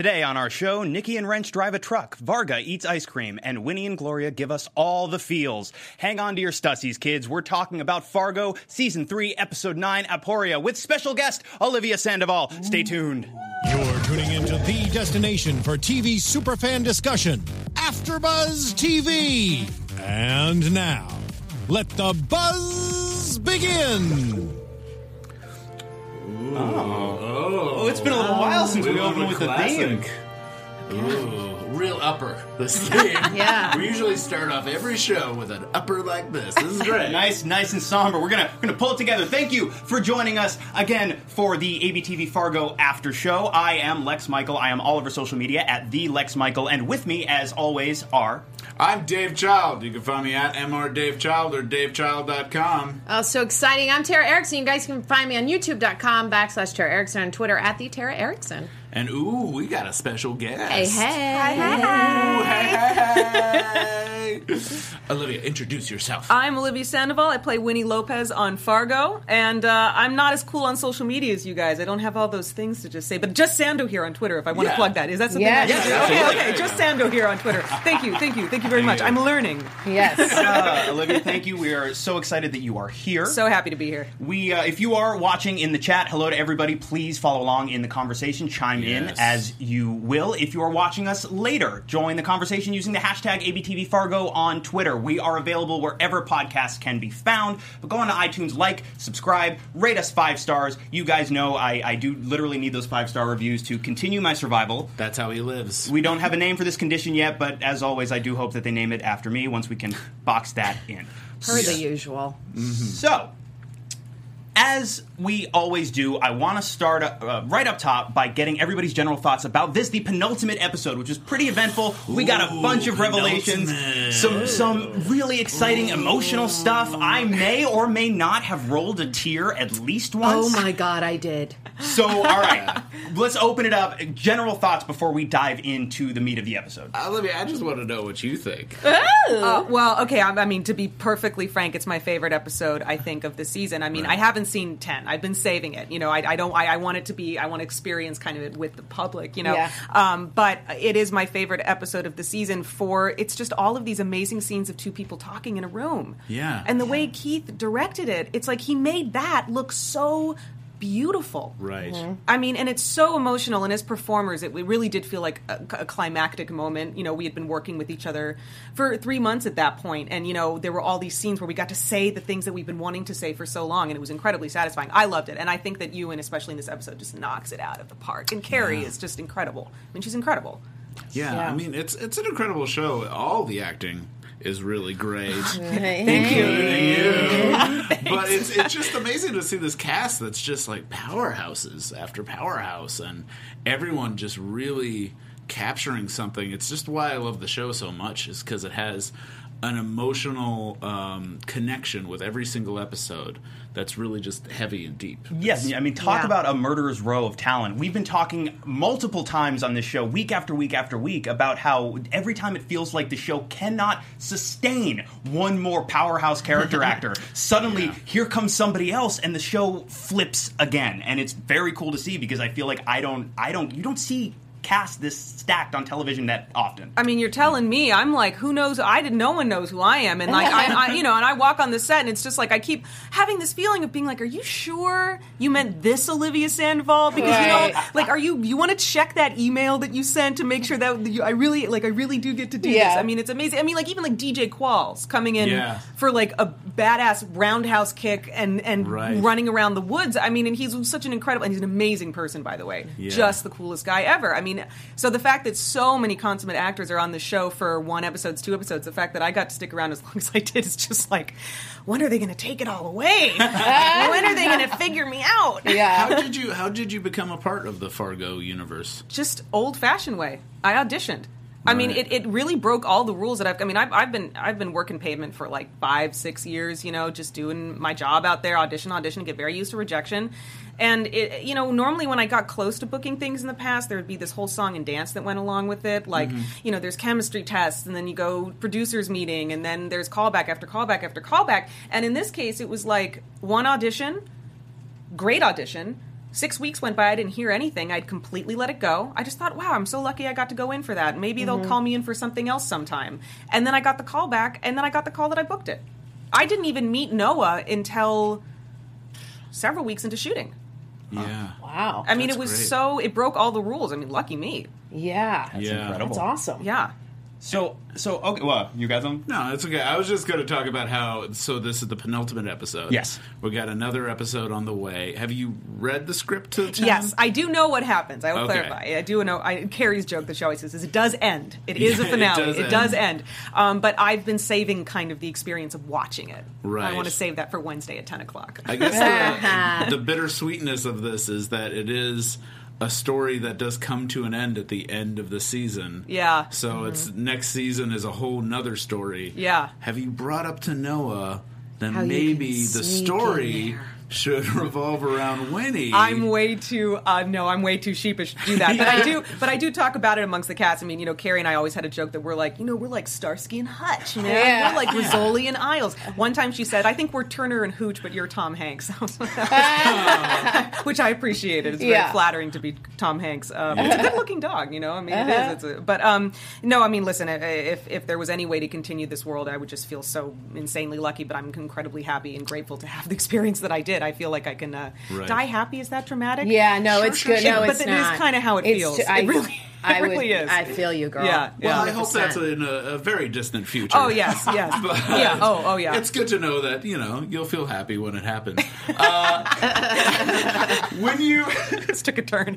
Today on our show, Nikki and Wrench drive a truck, Varga eats ice cream, and Winnie and Gloria give us all the feels. Hang on to your stussies, kids. We're talking about Fargo, Season 3, Episode 9, Aporia, with special guest Olivia Sandoval. Stay tuned. You're tuning into the destination for TV superfan discussion, AfterBuzz TV. And now, let the buzz begin. Oh. oh, oh. it's been a little while since we opened with the theme. Ooh, real upper. This theme. Yeah. We usually start off every show with an upper like this. This is great. Nice, nice and somber. We're gonna we're gonna pull it together. Thank you for joining us again for the ABTV Fargo After Show. I am Lex Michael. I am all over social media at the Lex Michael, and with me, as always, are I'm Dave Child. You can find me at mrdavechild or davechild.com. Oh, so exciting. I'm Tara Erickson. You guys can find me on youtube.com backslash Tara Erickson and Twitter at the Tara Erickson. And ooh, we got a special guest. Hey, hey. Ooh, hey, hey, hey. Olivia, introduce yourself. I'm Olivia Sandoval. I play Winnie Lopez on Fargo, and uh, I'm not as cool on social media as you guys. I don't have all those things to just say, but just Sando here on Twitter. If I want Yeah. to plug that, is that something? Yes. I should do? Yes, okay, absolutely. okay, just Sando here on Twitter. Thank you, thank you, thank you very much. you. I'm learning. Yes. uh, Olivia. Thank you. We are so excited that you are here. So happy to be here. We, uh, if you are watching in the chat, hello to everybody. Please follow along in the conversation. Chime in as you will. If you are watching us later, join the conversation using the hashtag ABTV Fargo on Twitter. We are available wherever podcasts can be found. But go on to iTunes, like, subscribe, rate us five stars. You guys know I, I do literally need those five star reviews to continue my survival. That's how he lives. We don't have a name for this condition yet, but as always, I do hope that they name it after me once we can box that in. Per the usual. So, as we always do, I want to start uh, right up top by getting everybody's general thoughts about this, the penultimate episode, which was pretty eventful. we got a bunch of revelations, some some really exciting emotional stuff. I may or may not have rolled a tear at least once. Oh my God, I did. So, all right, let's open it up. General thoughts before we dive into the meat of the episode. Olivia, I just want to know what you think. Uh, well, okay. I, I mean, to be perfectly frank, it's my favorite episode. I think of the season. I mean, Right. I haven't seen ten. I've been saving it. You know, I, I don't. I, I want it to be. I want to experience kind of it with the public. You know, Yeah. um, but it is my favorite episode of the season. For it's just all of these amazing scenes of two people talking in a room. Yeah. and the way Keith directed it, it's like he made that look so beautiful. Right. Mm-hmm. I mean, and it's so emotional. And as performers, it we really did feel like a, a climactic moment. You know, we had been working with each other for three months at that point, and you know, there were all these scenes where we got to say the things that we've been wanting to say for so long, and it was incredibly satisfying. I loved it, and I think that you and especially in this episode, just knocks it out of the park. And Carrie is just incredible. I mean, she's incredible. Yeah, Yeah. I mean it's it's an incredible show. All the acting is really great. Thank you. but it's it's just amazing to see this cast that's just like powerhouses after powerhouse and everyone just really capturing something. It's just why I love the show so much is because it has an emotional um, connection with every single episode that's really just heavy and deep. Yes, I mean, talk Yeah. about a murderer's row of talent. We've been talking multiple times on this show, week after week after week, about how every time it feels like the show cannot sustain one more powerhouse character actor. Suddenly, here comes somebody else, and the show flips again, and it's very cool to see because I feel like I don't, I don't, you don't see cast this stacked on television that often. I mean, you're telling me. I'm like, who knows? I did. No one knows who I am, and like, I, I, you know, and I walk on the set, and it's just like I keep having this feeling of being like, are you sure you meant this Olivia Sandoval? Because you know, like, are you you want to check that email that you sent to make sure that you, I really like I really do get to do Yeah. this. I mean, it's amazing. I mean, like even like DJ Qualls coming in Yeah. for like a badass roundhouse kick and and Right. running around the woods. I mean, and he's such an incredible and he's an amazing person, by the way. Yeah. Just the coolest guy ever. I mean, so the fact that so many consummate actors are on the show for one episodes, two episodes, the fact that I got to stick around as long as I did is just like, when are they going to take it all away? when are they going to figure me out? Yeah. How Yeah. did you how did you become a part of the Fargo universe? Just old fashioned way. I auditioned. I mean, it, it really broke all the rules that I've. I mean, I've, I've been I've been working pavement for like five six years. You know, just doing my job out there, audition, audition, get very used to rejection. And it, you know, normally when I got close to booking things in the past, there would be this whole song and dance that went along with it. Like, mm-hmm. you know, there's chemistry tests, and then you go producers meeting, and then there's callback after callback after callback. And in this case, it was like one audition, great audition, Six weeks went by, I didn't hear anything. I'd completely let it go. I just thought, wow, I'm so lucky I got to go in for that. Maybe they'll mm-hmm. call me in for something else sometime. And then I got the call back, and then I got the call that I booked it. I didn't even meet Noah until several weeks into shooting. Yeah. Wow. I mean, That's it was great. so, it broke all the rules. I mean, lucky me. yeah. That's Yeah. incredible. That's awesome. Yeah. So, so okay. Well, you got them? No, it's okay. I was just going to talk about how. So this is the penultimate episode. Yes. we got another episode on the way. Have you read the script to the town? Yes, I do know what happens. I will Okay. clarify. I do know. I, Carrie's joke that she always says is it does end. It is Yeah, a it finale. does It end. does end. Um, but I've been saving kind of the experience of watching it. Right. I want to save that for Wednesday at ten o'clock. I guess the, the bittersweetness of this is that it is a story that does come to an end at the end of the season. Yeah. So it's next season is a whole nother story. Yeah. Have you brought up to Noah? Then How maybe the story. Should revolve around Winnie. I'm way too uh, no, I'm way too sheepish to do that. But I do, but I do talk about it amongst the cats. I mean, you know, Carrie and I always had a joke that we're like, you know, we're like Starsky and Hutch, man. Yeah. We're like Rizzoli and Isles. One time she said, "I think we're Turner and Hooch, but you're Tom Hanks," which I appreciated. It's very Yeah. flattering to be Tom Hanks. Um, it's a good-looking dog, you know. I mean, it is. It's a, but um, no, I mean, listen. i- If if there was any way to continue this world, I would just feel so insanely lucky. But I'm incredibly happy and grateful to have the experience that I did. I feel like I can uh, Right. die happy. Is that dramatic? Yeah, no, Sure, it's sure, good. sure. No, But it's it not. is kinda how it It's feels. t- It I, really- I it would, really is. I feel you, girl. Yeah, well, yeah. I hope 100%. that's in a, a very distant future. Oh yes, yes. yeah. Oh, oh yeah. It's good to know that you know you'll feel happy when it happens. Uh, when you this took a turn.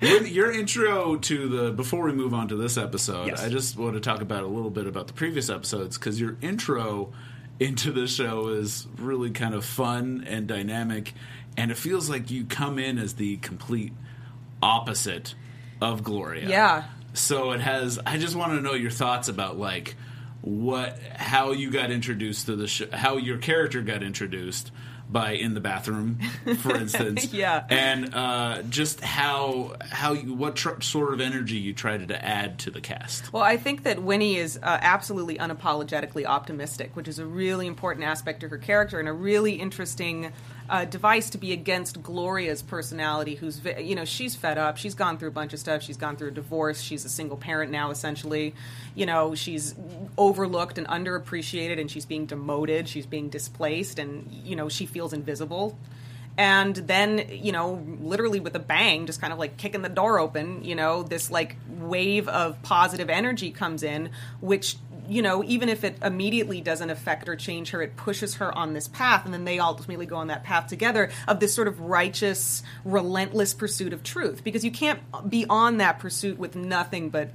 when your intro to the before we move on to this episode, Yes. I just want to talk about a little bit about the previous episodes because your intro into the show is really kind of fun and dynamic, and it feels like you come in as the complete opposite of Gloria. Yeah. So it has. I just want to know your thoughts about like what, how you got introduced to the show, how your character got introduced by in the bathroom, for instance. Yeah. And uh, just how how you, what tr- sort of energy you tried to add to the cast. Well, I think that Winnie is uh, absolutely unapologetically optimistic, which is a really important aspect to her character and a really interesting uh, device to be against Gloria's personality, who's, you know, she's fed up. She's gone through a bunch of stuff. She's gone through a divorce. She's a single parent now, essentially. You know, she's overlooked and underappreciated, and she's being demoted. She's being displaced, and, you know, she feels invisible and then you know literally with a bang just kind of like kicking the door open you know this like wave of positive energy comes in which you know even if it immediately doesn't affect or change her it pushes her on this path and then they ultimately go on that path together of this sort of righteous relentless pursuit of truth. Because you can't be on that pursuit with nothing but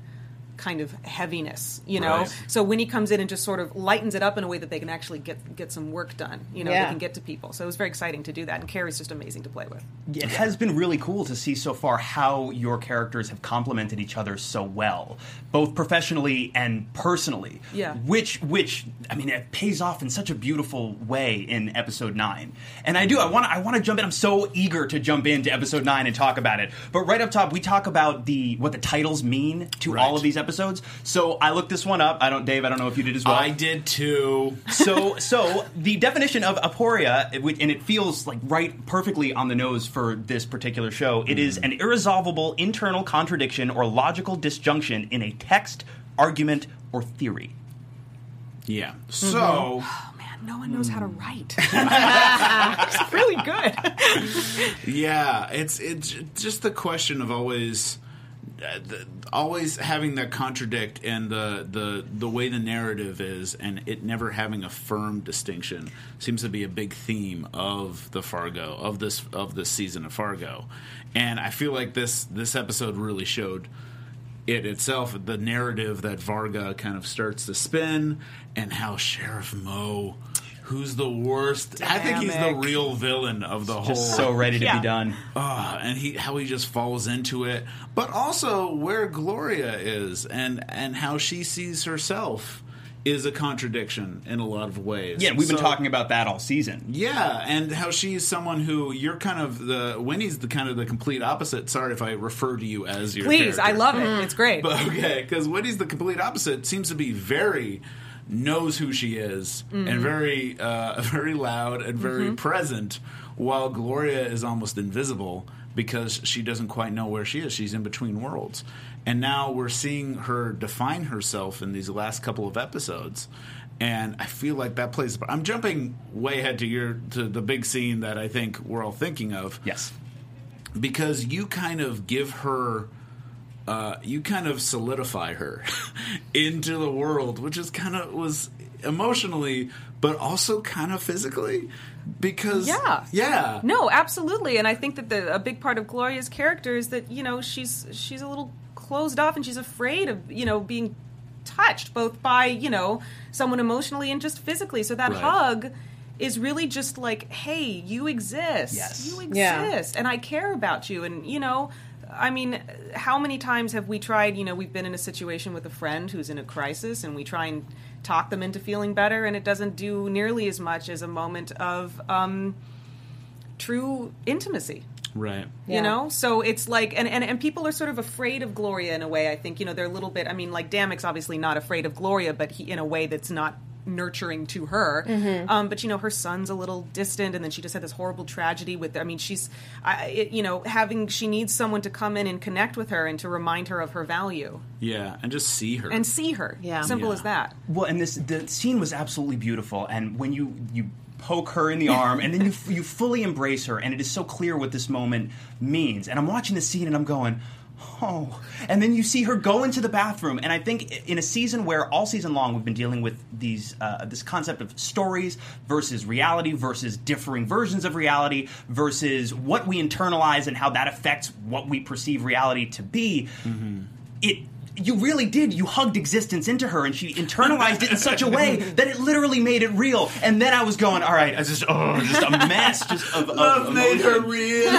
kind of heaviness, you know. Right. So Winnie comes in and just sort of lightens it up in a way that they can actually get get some work done, you know, Yeah. they can get to people. So it was very exciting to do that, and Carrie's just amazing to play with. It has been really cool to see so far how your characters have complemented each other so well, both professionally and personally. Yeah. Which, which, I mean, it pays off in such a beautiful way in episode nine. And I do, I want to, I want to jump in. I'm so eager to jump into episode nine and talk about it. But right up top, we talk about the what the titles mean to Right. all of these episodes. So I looked this one up. I don't, Dave. I don't know if you did as well I did too. so so the definition of aporia it and it feels like right perfectly on the nose for this particular show it is an irresolvable internal contradiction or logical disjunction in a text argument or theory Yeah. Mm-hmm. So Oh man, no one knows how to write. it's really good. yeah, it's it's just the question of always. Uh, always having that contradict and the, the the way the narrative is and it never having a firm distinction seems to be a big theme of the Fargo of this of this season of Fargo. And I feel like this this episode really showed it itself, the narrative that Varga kind of starts to spin, and how Sheriff Moe, who's the worst, I think he's the real villain of the whole. just so ready to Yeah. be done Ah, and he how he just falls into it, but also where Gloria is, and and how she sees herself is a contradiction in a lot of ways. yeah we've been talking about that all season yeah, and how she's someone who you're kind of the Winnie's the kind of the complete opposite. Sorry if I refer to you as your. Please, I love it. It's great. But okay, because Winnie's the complete opposite. Seems to be very knows who she is Mm-hmm. and very uh, very loud and very present. while Gloria is almost invisible because she doesn't quite know where she is. She's in between worlds. And now we're seeing her define herself in these last couple of episodes. And I feel like that plays. I'm jumping way ahead to your to the big scene that I think we're all thinking of Yes. because you kind of give her uh, you kind of solidify her into the world which is kind of was emotionally but also kind of physically because Yeah. yeah No, absolutely, and I think that the, a big part of Gloria's character is that you know she's she's a little closed off and she's afraid of you know being touched both by you know someone emotionally and just physically. So that Right. hug is really just like, hey, you exist, Yes. you Yeah. exist, and I care about you, and you know. I mean, how many times have we tried? You know, we've been in a situation with a friend who's in a crisis, and we try and talk them into feeling better, and it doesn't do nearly as much as a moment of um, true intimacy right Yeah. you know so it's like and, and and people are sort of afraid of gloria in a way i think you know they're a little bit i mean like Dammik's obviously not afraid of gloria but he in a way that's not nurturing to her um, but you know her son's a little distant and then she just had this horrible tragedy with i mean she's I, it, you know having she needs someone to come in and connect with her and to remind her of her value yeah and just see her and see her Yeah. simple Yeah. as that Well, and this the scene was absolutely beautiful, and when you you poke her in the arm, and then you you fully embrace her, and it is so clear what this moment means. And I'm watching the scene, and I'm going. Oh, and then you see her go into the bathroom, and I think in a season where all season long we've been dealing with these uh, this concept of stories versus reality versus differing versions of reality versus what we internalize and how that affects what we perceive reality to be. It you really did. You hugged existence into her, and she internalized it in such a way that it literally made it real. And then I was going, all right, I was just oh, just a mess, just of, of love made her real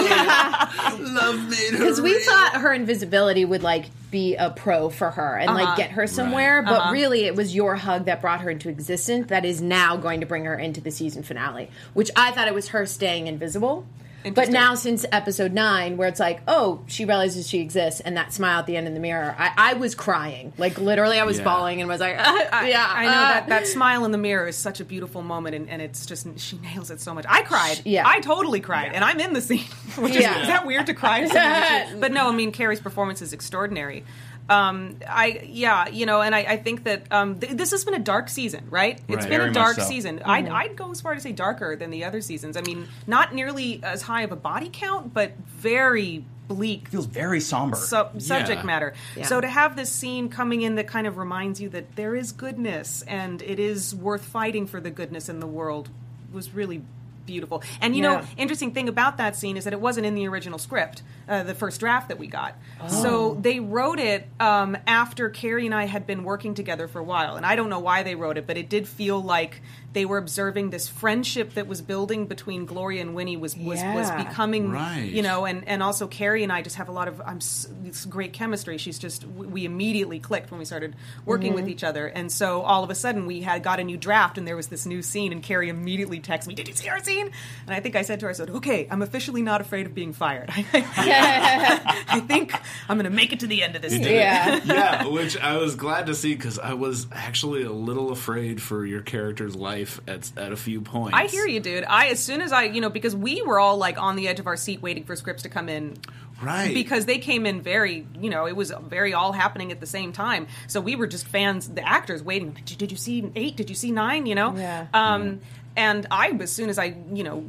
love made her Because we real. thought her invisibility would like be a pro for her and like uh-huh. get her somewhere, but uh-huh. really it was your hug that brought her into existence that is now going to bring her into the season finale. Which I thought it was her staying invisible. But now since episode nine, where it's like, oh, she realizes she exists, and that smile at the end in the mirror, I, I was crying. Like literally, I was Yeah. bawling and was like, yeah, I know uh, that that smile in the mirror is such a beautiful moment, and, and it's just she nails it so much. I cried, Yeah. I totally cried, and I'm in the scene. Which is, Yeah. is that weird to cry? To but no, I mean Carrie's performance is extraordinary. Um, I yeah, you know, and I, I think that um, th- this has been a dark season, right? It's Right. been Very a dark so. season. I'd, I'd go as far to say darker than the other seasons. I mean, not nearly as high of a body count, but very bleak feels very somber. sub- subject Yeah. matter. Yeah. So to have this scene coming in that kind of reminds you that there is goodness and it is worth fighting for the goodness in the world was really beautiful. And you know, interesting thing about that scene is that it wasn't in the original script, uh, the first draft that we got. So they wrote it um, after Carrie and I had been working together for a while, and I don't know why they wrote it, but it did feel like they were observing this friendship that was building between Gloria and Winnie was was, was becoming, Right. you know, and and also Carrie and I just have a lot of I'm it's great chemistry. She's just we we immediately clicked when we started working with mm-hmm. each other, and so all of a sudden we had got a new draft, and there was this new scene, and Carrie immediately texted me, "Did you see our scene?" And I think I said to her, "I said, okay, I'm officially not afraid of being fired. I think I'm going to make it to the end of this." thing." Yeah. yeah, which I was glad to see because I was actually a little afraid for your character's life at at a few points. I hear you, dude. I as soon as I, you know, because we were all like on the edge of our seat waiting for scripts to come in right? because they came in very you know it was very all happening at the same time so we were just fans the actors waiting did you, did you see eight did you see nine you know Yeah. um and i as soon as i you know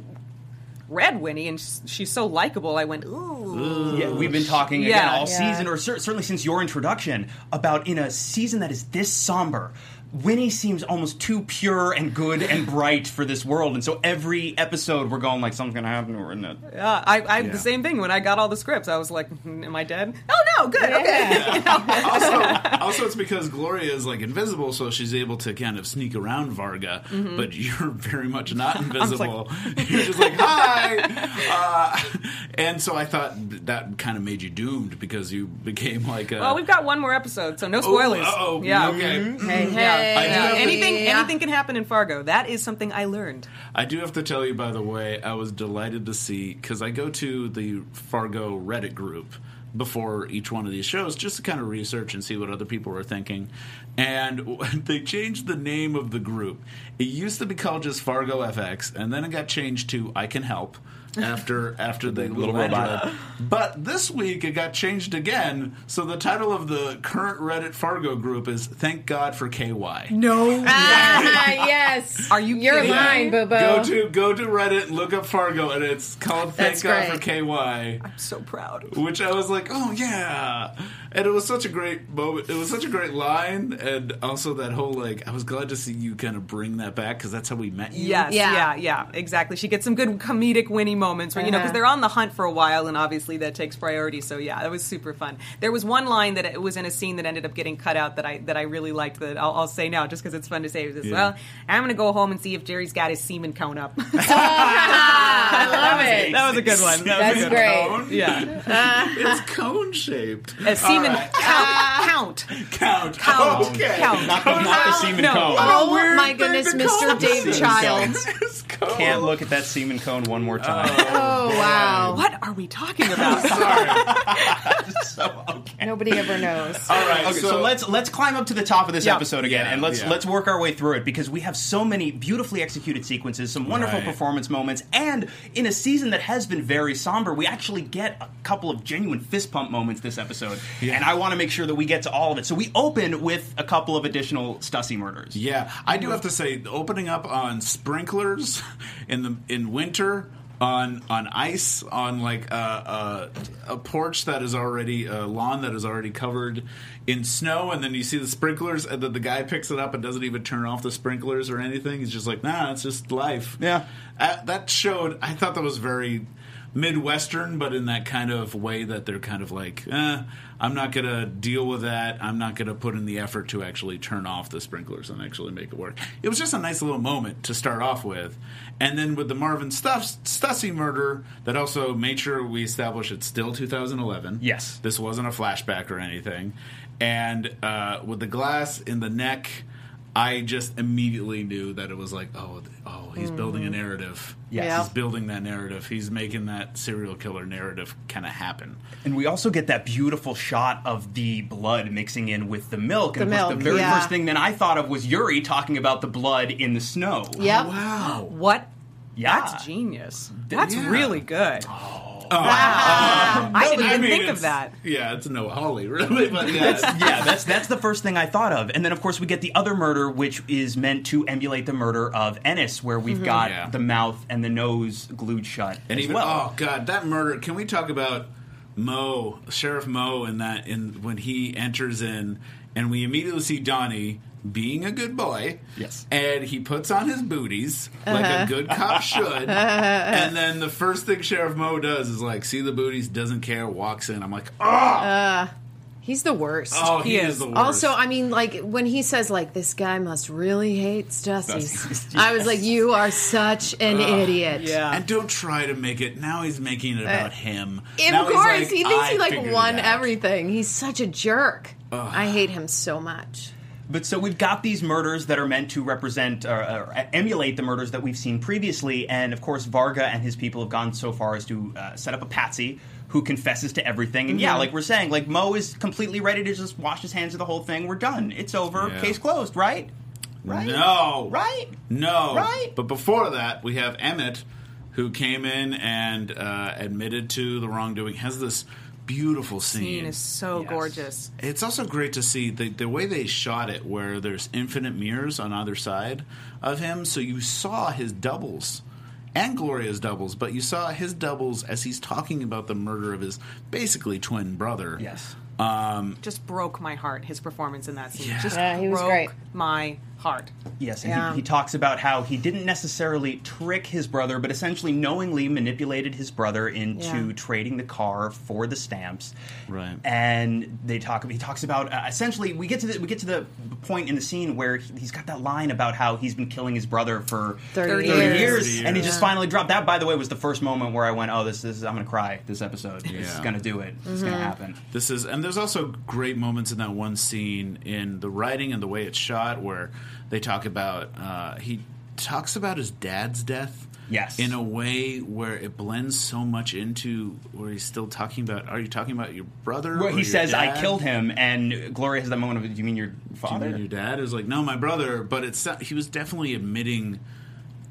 read winnie and she's, she's so likable i went ooh Yeah, we've been talking again Yeah. all Yeah. season, or cer- certainly since your introduction, about in a season that is this somber. Winnie seems almost too pure and good and bright for this world, and so every episode we're going like something's gonna happen to her, isn't it? yeah i i Yeah. the same thing when i got all the scripts i was like "Hmm, am i dead oh no good okay also, also, it's because Gloria is like invisible, so she's able to kind of sneak around Varga. Mm-hmm. But you're very much not invisible. you're just like hi, uh, and so I thought that kind of made you doomed because you became like a. well we've got one more episode so no spoilers Oh, yeah okay. Hey, hey. I do have to- anything Yeah. anything can happen in fargo that is something i learned I do have to tell you, by the way, I was delighted to see because I go to the Fargo Reddit group before each one of these shows just to kind of research and see what other people are thinking. And they changed the name of the group. It used to be called just Fargo FX, and then it got changed to I Can Help. After after the little little robot. android. But this week it got changed again. So the title of the current Reddit Fargo group is "Thank God for KY." No. Ah, yes. Are you You're kidding? mine, Boo Boo. Go to go to Reddit look up Fargo, and it's called "Thank That's God great. for KY." I'm so proud. which I was like, oh yeah, and it was such a great moment. It was such a great line, and also that whole like, I was glad to see you kind of bring that back because that's how we met you. Yes, Yeah. yeah. yeah, exactly. She gets some good comedic Winnie moments where you know because Uh-huh. they're on the hunt for a while, and obviously that takes priority. So yeah, that was super fun. There was one line that it was in a scene that ended up getting cut out that I that I really liked. That I'll, I'll say now just because it's fun to say. It was just, Yeah. Well, I'm going to go home and see if Jerry's got his semen count up. I love it. that was a good one. That was That's a good great. Cone? Yeah, it's cone shaped. a semen right. count. count. Count. Count. Okay. Count. Not the, not the semen No. cone. Oh, oh weird my goodness, to Mr. call Dave Child. It's cone. Can't look at that semen cone one more time. Oh, oh wow. What are we talking about? so okay. Nobody ever knows. All right. Okay, so, let's let's climb up to the top of this Yeah. episode again, Yeah, and let's yeah. let's work our way through it because we have so many beautifully executed sequences, some wonderful Right. performance moments, and in a season that has been very somber, we actually get a couple of genuine fist pump moments this episode, Yeah. and I want to make sure that we get to all of it. So we open with a couple of additional Stussy murders. Yeah, I do have to say, opening up on sprinklers in the in winter. On, on ice on like a, a, a porch that is already a lawn that is already covered in snow and then you see the sprinklers and then the guy picks it up and doesn't even turn off the sprinklers or anything he's just like nah it's just life Yeah. uh, that showed i thought that was very midwestern but in that kind of way that they're kind of like eh, i'm not gonna deal with that. I'm not gonna put in the effort to actually turn off the sprinklers and actually make it work. It was just a nice little moment to start off with. And then with the marvin Stuff, stussy murder that also made sure we establish it's still 2011 Yes. this wasn't a flashback or anything. And uh, with the glass in the neck I just immediately knew that it was like, oh, oh, he's mm-hmm. building a narrative. Yes. Yeah. he's building that narrative. He's making that serial killer narrative kind of happen. And we also get that beautiful shot of the blood mixing in with the milk. And The of course, milk, the very yeah. first thing that I thought of was Yuri talking about the blood in the snow. Yep. Wow. What? Yeah. That's genius. That's Yeah. really good. Oh, Oh, I didn't I even mean, think of that. Yeah, it's no Holly, really, but yeah. yeah, that's that's the first thing I thought of, and then of course we get the other murder, which is meant to emulate the murder of Ennis, where we've mm-hmm. got Yeah. the mouth and the nose glued shut. and as even well. oh god, that murder. Can we talk about Moe, Sheriff Moe, in that in when he enters in, and we immediately see Donnie being a good boy. Yes. and he puts on his booties like a uh-huh. good cop should, and then the first thing Sheriff Moe does is like, see the booties, doesn't care, walks in. I'm like, oh, He's the worst. oh, he, He is is. the worst. Also, I mean, like when he says, "Like this guy must really hate Stussies," Stussies, I was like, "You are such an idiot." Yeah. And don't try to make it. Now he's making it uh, about him. Of Now he's course, like, he thinks "I he like won everything. He's such a jerk. I hate him so much. But so we've got these murders that are meant to represent or, or emulate the murders that we've seen previously, and of course Varga and his people have gone so far as to uh, set up a patsy who confesses to everything. And Mm-hmm. yeah, like we're saying, like Moe is completely ready to just wash his hands of the whole thing. We're done. It's over. Yeah. Case closed. Right? Right? No. Right? No. Right? But before that, we have Emmett, who came in and uh, admitted to the wrongdoing. Has this beautiful scene. Scene is so Yes. gorgeous. It's also great to see the, the way they shot it, where there's infinite mirrors on either side of him. So you saw his doubles and Gloria's doubles, but you saw his doubles as he's talking about the murder of his basically twin brother. Yes. Um, just broke my heart. His performance in that scene Yeah. just Yeah, he was broke great. my heart. Yes, and Yeah. he, he talks about how he didn't necessarily trick his brother, but essentially knowingly manipulated his brother into Yeah. trading the car for the stamps. Right. And they talk. He talks about uh, essentially we get to the, we get to the point in the scene where he, he's got that line about how he's been killing his brother for 30 30 years. years, and he years. just finally dropped. That, by the way, was the first moment where I went, "Oh, this, this is I'm going to cry. This episode, this is going to do it. It's going to happen." This is, and there's also great moments in that one scene in the writing and the way it's shot, where they talk about uh, he talks about his dad's death. Yes. in a way where it blends so much into where he's still talking about. Are you talking about your brother? Well, or he your says, "I killed him," and Gloria has that moment of, "Do you mean your Do you father?" mean your dad is like, no, my brother. But it's he was definitely admitting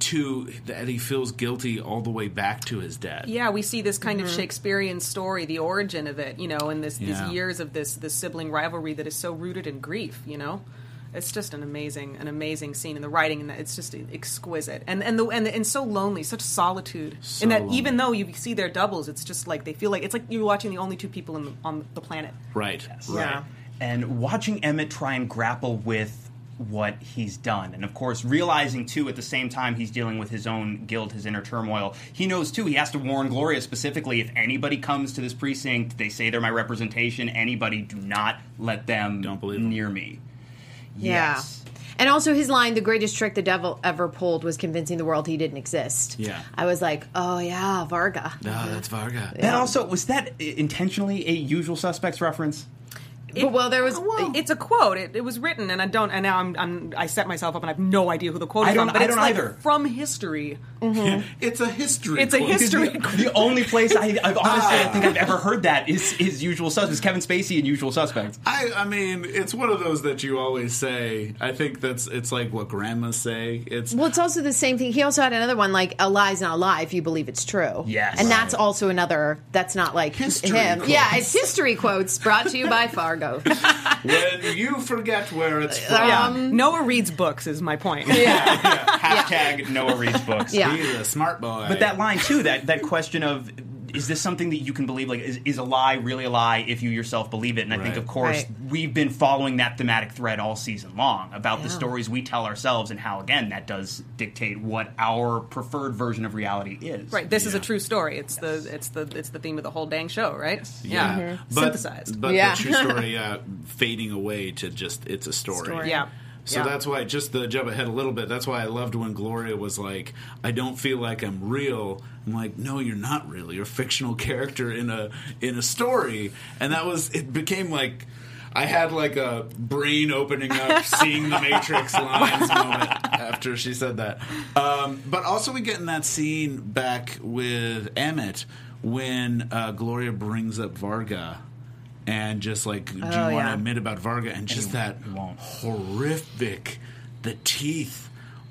to that he feels guilty all the way back to his dad. Yeah, we see this kind Mm-hmm. of Shakespearean story, the origin of it, you know, and this Yeah. these years of this this sibling rivalry that is so rooted in grief, you know. It's just an amazing, an amazing scene in the writing, and it's just exquisite, and and the and, and so lonely, such solitude. So in that lonely. even though you see their doubles, it's just like they feel like it's like you're watching the only two people in the, on the planet. Right. Yeah. Right. and watching Emmett try and grapple with what he's done. And of course, realizing too at the same time he's dealing with his own guilt, his inner turmoil. He knows too he has to warn Gloria specifically if anybody comes to this precinct, they say they're my representation, anybody do not let them Don't believe near me. Yeah. Yes. And also his line, the greatest trick the devil ever pulled was convincing the world he didn't exist. Yeah. I was like, oh yeah, Varga. No, that's Varga. That also was that intentionally a usual suspects reference? But well, there was. It's a quote. It, it was written, and I don't. And now I'm, I'm I set myself up, and I have no idea who the quote I is don't- from. But I it's don't like either. from history. Mm-hmm. It's a history. It's a history. The only place I, I've honestly I ah. think I've ever heard that is is Usual Suspects. Kevin Spacey in Usual Suspects. I, I mean, it's one of those that you always say. I think that's it's like what grandmas say. It's Well, it's also the same thing. He also had another one like a lie's not a lie if you believe it's true. Yes. and that's also another. That's not like History him. quotes. Yeah, it's history quotes brought to you by Fargo. when you forget where it's from. Yeah. Um, Noah reads books is my point. Yeah. Hashtag Noah reads books. Yeah. He's a smart boy. But that line too, that that question of is this something that you can believe? Like, is, is a lie really a lie if you yourself believe it? And I think, of course, Right. we've been following that thematic thread all season long about the stories we tell ourselves and how, again, that does dictate what our preferred version of reality is. Right. This is a true story. It's the it's the it's the theme of the whole dang show, right? yeah, but, Synthesized. But Yeah. the true story uh, fading away to just it's a story. Story. Yeah. So Yeah. that's why, just to jump ahead a little bit, that's why I loved when Gloria was like, "I don't feel like I'm real." I'm like, "No, you're not really. You're a fictional character in a in a story." And that was it. Became like I had like a brain opening up, seeing the Matrix lines moment after she said that. Um, but also, we get in that scene back with Emmett when uh, Gloria brings up Varga. And just like, do you want to Oh, yeah. admit about Varga? And just he- that won't. horrific the teeth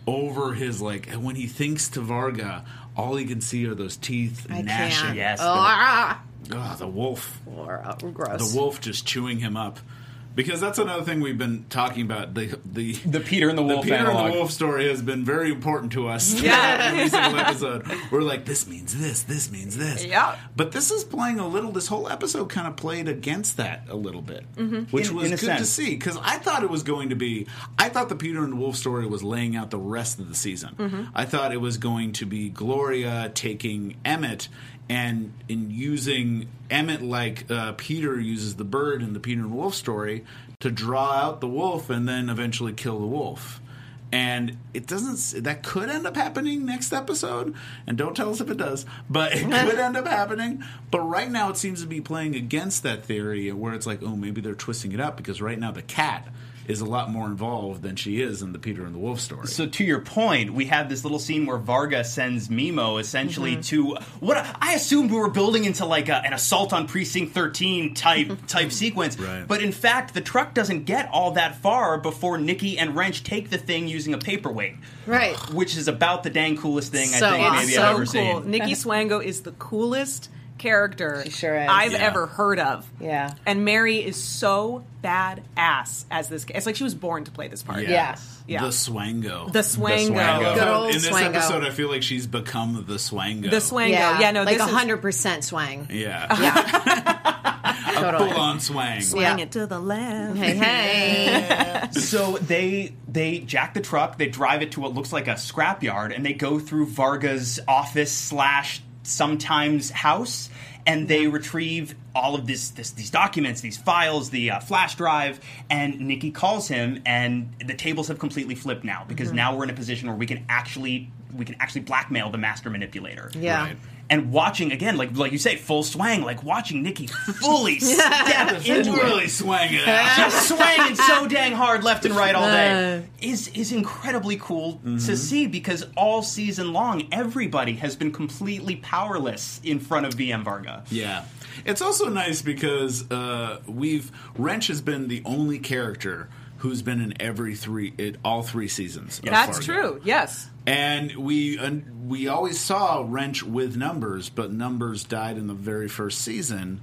over his like and when he thinks to Varga all he can see are those teeth I gnashing can't. Yes, Oh, the- ah, oh, the wolf or, uh, gross. the wolf just chewing him up because that's another thing we've been talking about the the The Peter and the Wolf the Peter analog. and the Wolf story has been very important to us. Yeah. every single episode. We're like, this means this, this means this. Yeah. But this is playing a little. This whole episode kind of played against that a little bit, Mm-hmm. which In- was in a good to see because I thought it was going to be. I thought the Peter and the Wolf story was laying out the rest of the season. Mm-hmm. I thought it was going to be Gloria taking Emmett. And in using Emmett like uh, Peter uses the bird in the Peter and Wolf story to draw out the wolf and then eventually kill the wolf. And it doesn't that could end up happening next episode and don't tell us if it does but it could end up happening. But right now it seems to be playing against that theory where it's like oh maybe they're twisting it up because right now the cat is a lot more involved than she is in the peter and the wolf story So to your point, we have this little scene where Varga sends Meemo essentially mm-hmm. to what I assumed we were building into like a, an assault on precinct 13 type type sequence. Right. But in fact, the truck doesn't get all that far before Nikki and Wrench take the thing using a paperweight. Right. Which is about the dang coolest thing So I think maybe so I've ever cool. seen. Nikki Swango is the coolest character sure. I've Yeah. ever heard of. Yeah. And Mary is so badass as this. It's like she was born to play this part. Yeah. Yeah. the swango The Swango. Swango. Good old in this Swango. episode i feel like she's become the swango The Swango. Yeah, no, like this hundred percent swang. yeah Yeah, totally. full on swang Swing Yeah. it to the left. Hey, hey. So they they jack the truck, they drive it to what looks like a scrapyard, and they go through Varga's office slash sometimes house, and they retrieve all of this, this these documents, these files, the uh, flash drive, and Nikki calls him, and the tables have completely flipped now because now we're in a position where we can actually we can actually blackmail the master manipulator. Yeah. Right. And watching again, like like you say, full swang, like watching Nikki fully step into it really swang it out. just swinging so dang hard left and right all day is is incredibly cool to see because all season long everybody has been completely powerless in front of VM Varga. Yeah. It's also nice because uh, we've Wrench has been the only character who's been in every three, it, all three seasons. That's Fargo. true. Yes. And we uh, we always saw Wrench with numbers, but numbers died in the very first season.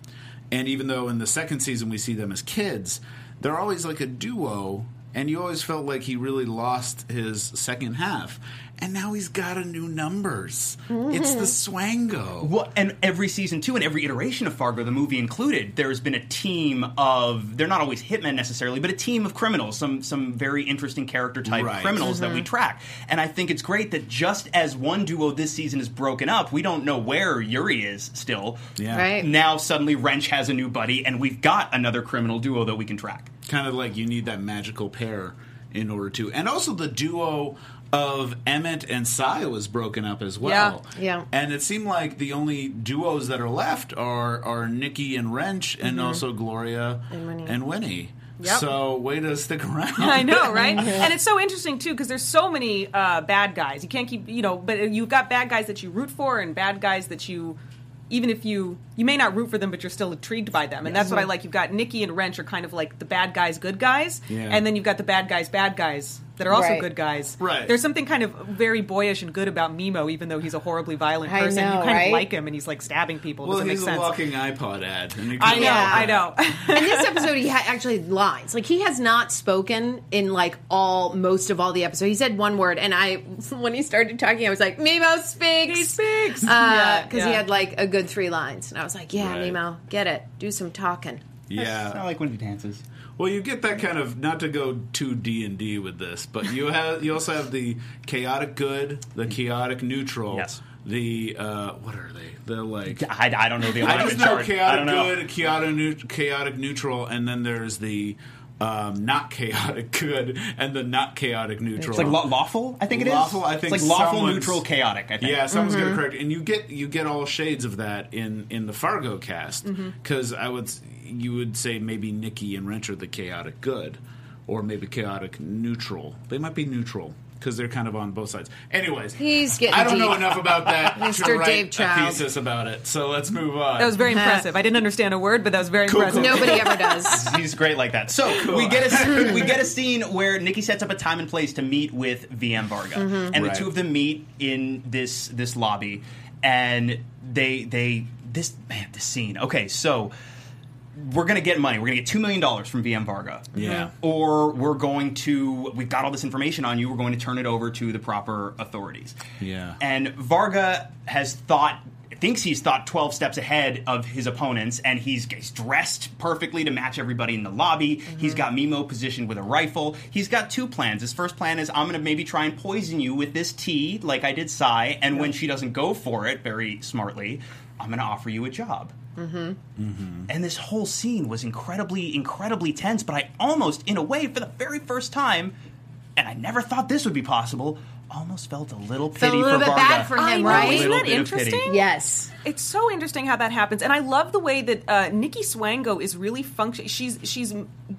And even though in the second season we see them as kids, they're always like a duo. And you always felt like he really lost his second half. And now he's got a new numbers. It's the mm-hmm. Swango. Well, and every season two and every iteration of Fargo, the movie included, there's been a team of they're not always hitmen necessarily, but a team of criminals, some some very interesting character type Right. criminals that we mm-hmm. track. And I think it's great that just as one duo this season is broken up, we don't know where Yuri is still. Yeah. Right. Now suddenly Wrench has a new buddy, and we've got another criminal duo that we can track. kind of like you need that magical pair in order to and also the duo of Emmett and Saya was broken up as well. Yeah. Yeah. And it seemed like the only duos that are left are are Nikki and Wrench and also Gloria And Winnie. and Winnie. Yep. So way to stick around. I know, right? and it's so interesting too because there's so many uh, bad guys. You can't keep, you know, but you've got bad guys that you root for and bad guys that you, even if you you may not root for them, but you're still intrigued by them. And that's what I like. You've got Nikki and Wrench are kind of like the bad guys, good guys, Yeah. and then you've got the bad guys, bad guys that are also Right. good guys. Right. There's something kind of very boyish and good about Meemo, even though he's a horribly violent I person. know, you kind right? of like him, and he's like stabbing people. Well, Doesn't he's make a sense. walking iPod ad. I know, Yeah. I know. in this episode, he had actually lines. Like he has not spoken in like all most of all the episode. He said one word, and I when he started talking, I was like, "Meemo speaks." He speaks. because Yeah, he had like a good three lines, and I was like, "Yeah, Right. Meemo, get it, do some talking." Yeah. I like when he dances. Well, you get that kind of not to go too D and D with this, but you have you also have the chaotic good, the chaotic neutral, Yes. the uh, what are they? The like I, I don't know the I just know chart. Chaotic good, chaotic, chaotic neutral, and then there's the um, not chaotic good and the not chaotic neutral. It's like law- lawful. I think it is. Lawful, I think it's like lawful, someone's- neutral, chaotic. I think. Yeah, someone's Mm-hmm. gonna correct, and you get you get all shades of that in in the Fargo cast Mm-hmm. because I would s- you would say maybe Nikki and Wrench are the chaotic good, or maybe chaotic neutral. They might be neutral because they're kind of on both sides. Anyways, He's getting I don't know enough about that to Mr. write Dave a Child. thesis about it. So let's move on. That was very impressive. I didn't understand a word, but that was very Cool, impressive. cool. Nobody ever does. He's great like that. So we get a we get a scene where Nikki sets up a time and place to meet with VM Varga, Mm-hmm. and Right. the two of them meet in this this lobby, and they they this man this scene. Okay, so we're gonna get money. We're gonna get two million dollars from VM Varga. Yeah. Or we're going to we've got all this information on you. We're going to turn it over to the proper authorities. Yeah. And Varga has thought thinks he's thought 12 steps ahead of his opponents and he's, he's dressed perfectly to match everybody in the lobby mm-hmm. he's got meemo positioned with a rifle he's got two plans his first plan is i'm going to maybe try and poison you with this tea like i did Sy, and when she doesn't go for it very smartly i'm going to offer you a job and this whole scene was incredibly incredibly tense but i almost in a way for the very first time and i never thought this would be possible almost felt a little pity Felt a little for bit Varga. bad for I him, know, right? Isn't that bit of pity. interesting? Yes. It's so interesting how that happens, and I love the way that uh, Nikki Swango is really function. She's she's m- s-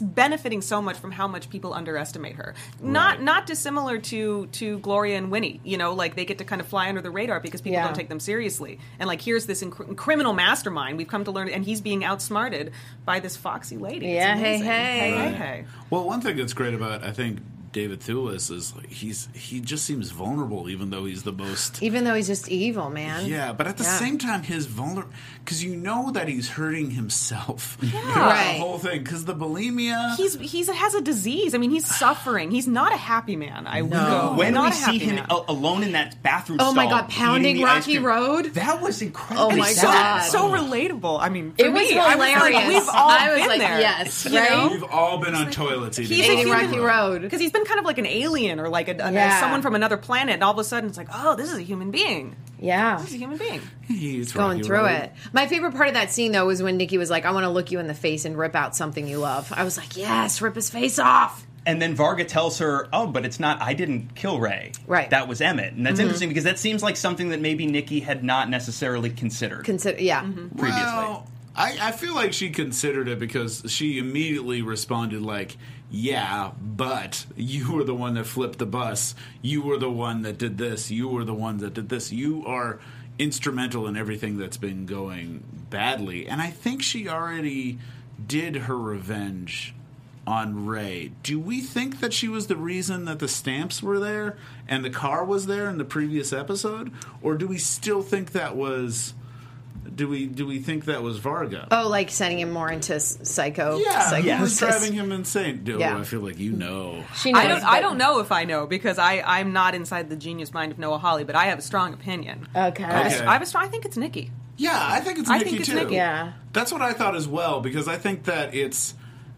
benefiting so much from how much people underestimate her. Not Right. not dissimilar to to Gloria and Winnie. You know, like they get to kind of fly under the radar because people Yeah. don't take them seriously. And like here's this inc- criminal mastermind we've come to learn, and he's being outsmarted by this foxy lady. Yeah, hey, amazing. hey. hey, Right. hey. Well, one thing that's great about I think David Thewlis is he's he just seems vulnerable, even though he's the most. Even though he's just evil, man. Yeah, but at the Yeah. same time, his vulner because you know that he's hurting himself. Yeah, Right. the whole thing because the bulimia. He's he's has a disease. I mean, he's suffering. He's not a happy man. I would go. when not we a see him man. alone in that bathroom Oh my God, pounding eating the ice Rocky Road? that was incredible Oh my so, God. so relatable. I mean, for It was me, I hilarious. was like, we've all I was been like, there. yes, you right? know? We've all been on toilets eating. He's a Eating Rocky Road. Because he's been kind of like an alien or like a, a- Yeah. someone from another planet, and all of a sudden it's like, oh, this is a human being. Yeah. This is a human being. He's going Rocky through Road. it. My favorite part of that scene though was when Nikki was like, "I want to look you in the face and rip out something you love." I was like, "Yes, rip his face off." And then Varga tells her, "Oh, but it's not. I didn't kill Ray. Right. That was Emmett." And that's mm-hmm. interesting because that seems like something that maybe Nikki had not necessarily considered Consider, yeah, previously. Well, I, I feel like she considered it because she immediately responded like, "Yeah, but you were the one that flipped the bus. You were the one that did this. You were the one that did this. You are instrumental in everything that's been going badly." And I think she already did her revenge on Ray. Do we think that she was the reason that the stamps were there and the car was there in the previous episode, or do we still think that was? Do we do we think that was Varga? Oh, like sending him more into psycho. yeah, who was driving him insane? Dude, Yeah. I feel like you know. She knows, I don't. I don't know if I know because I I'm not inside the genius mind of Noah Hawley, but I have a strong opinion. Okay. I have a- Okay. I have a strong. I think it's Nikki. Yeah, I think it's I Nikki think it's too. Nikki. Yeah. That's what I thought as well because I think that it's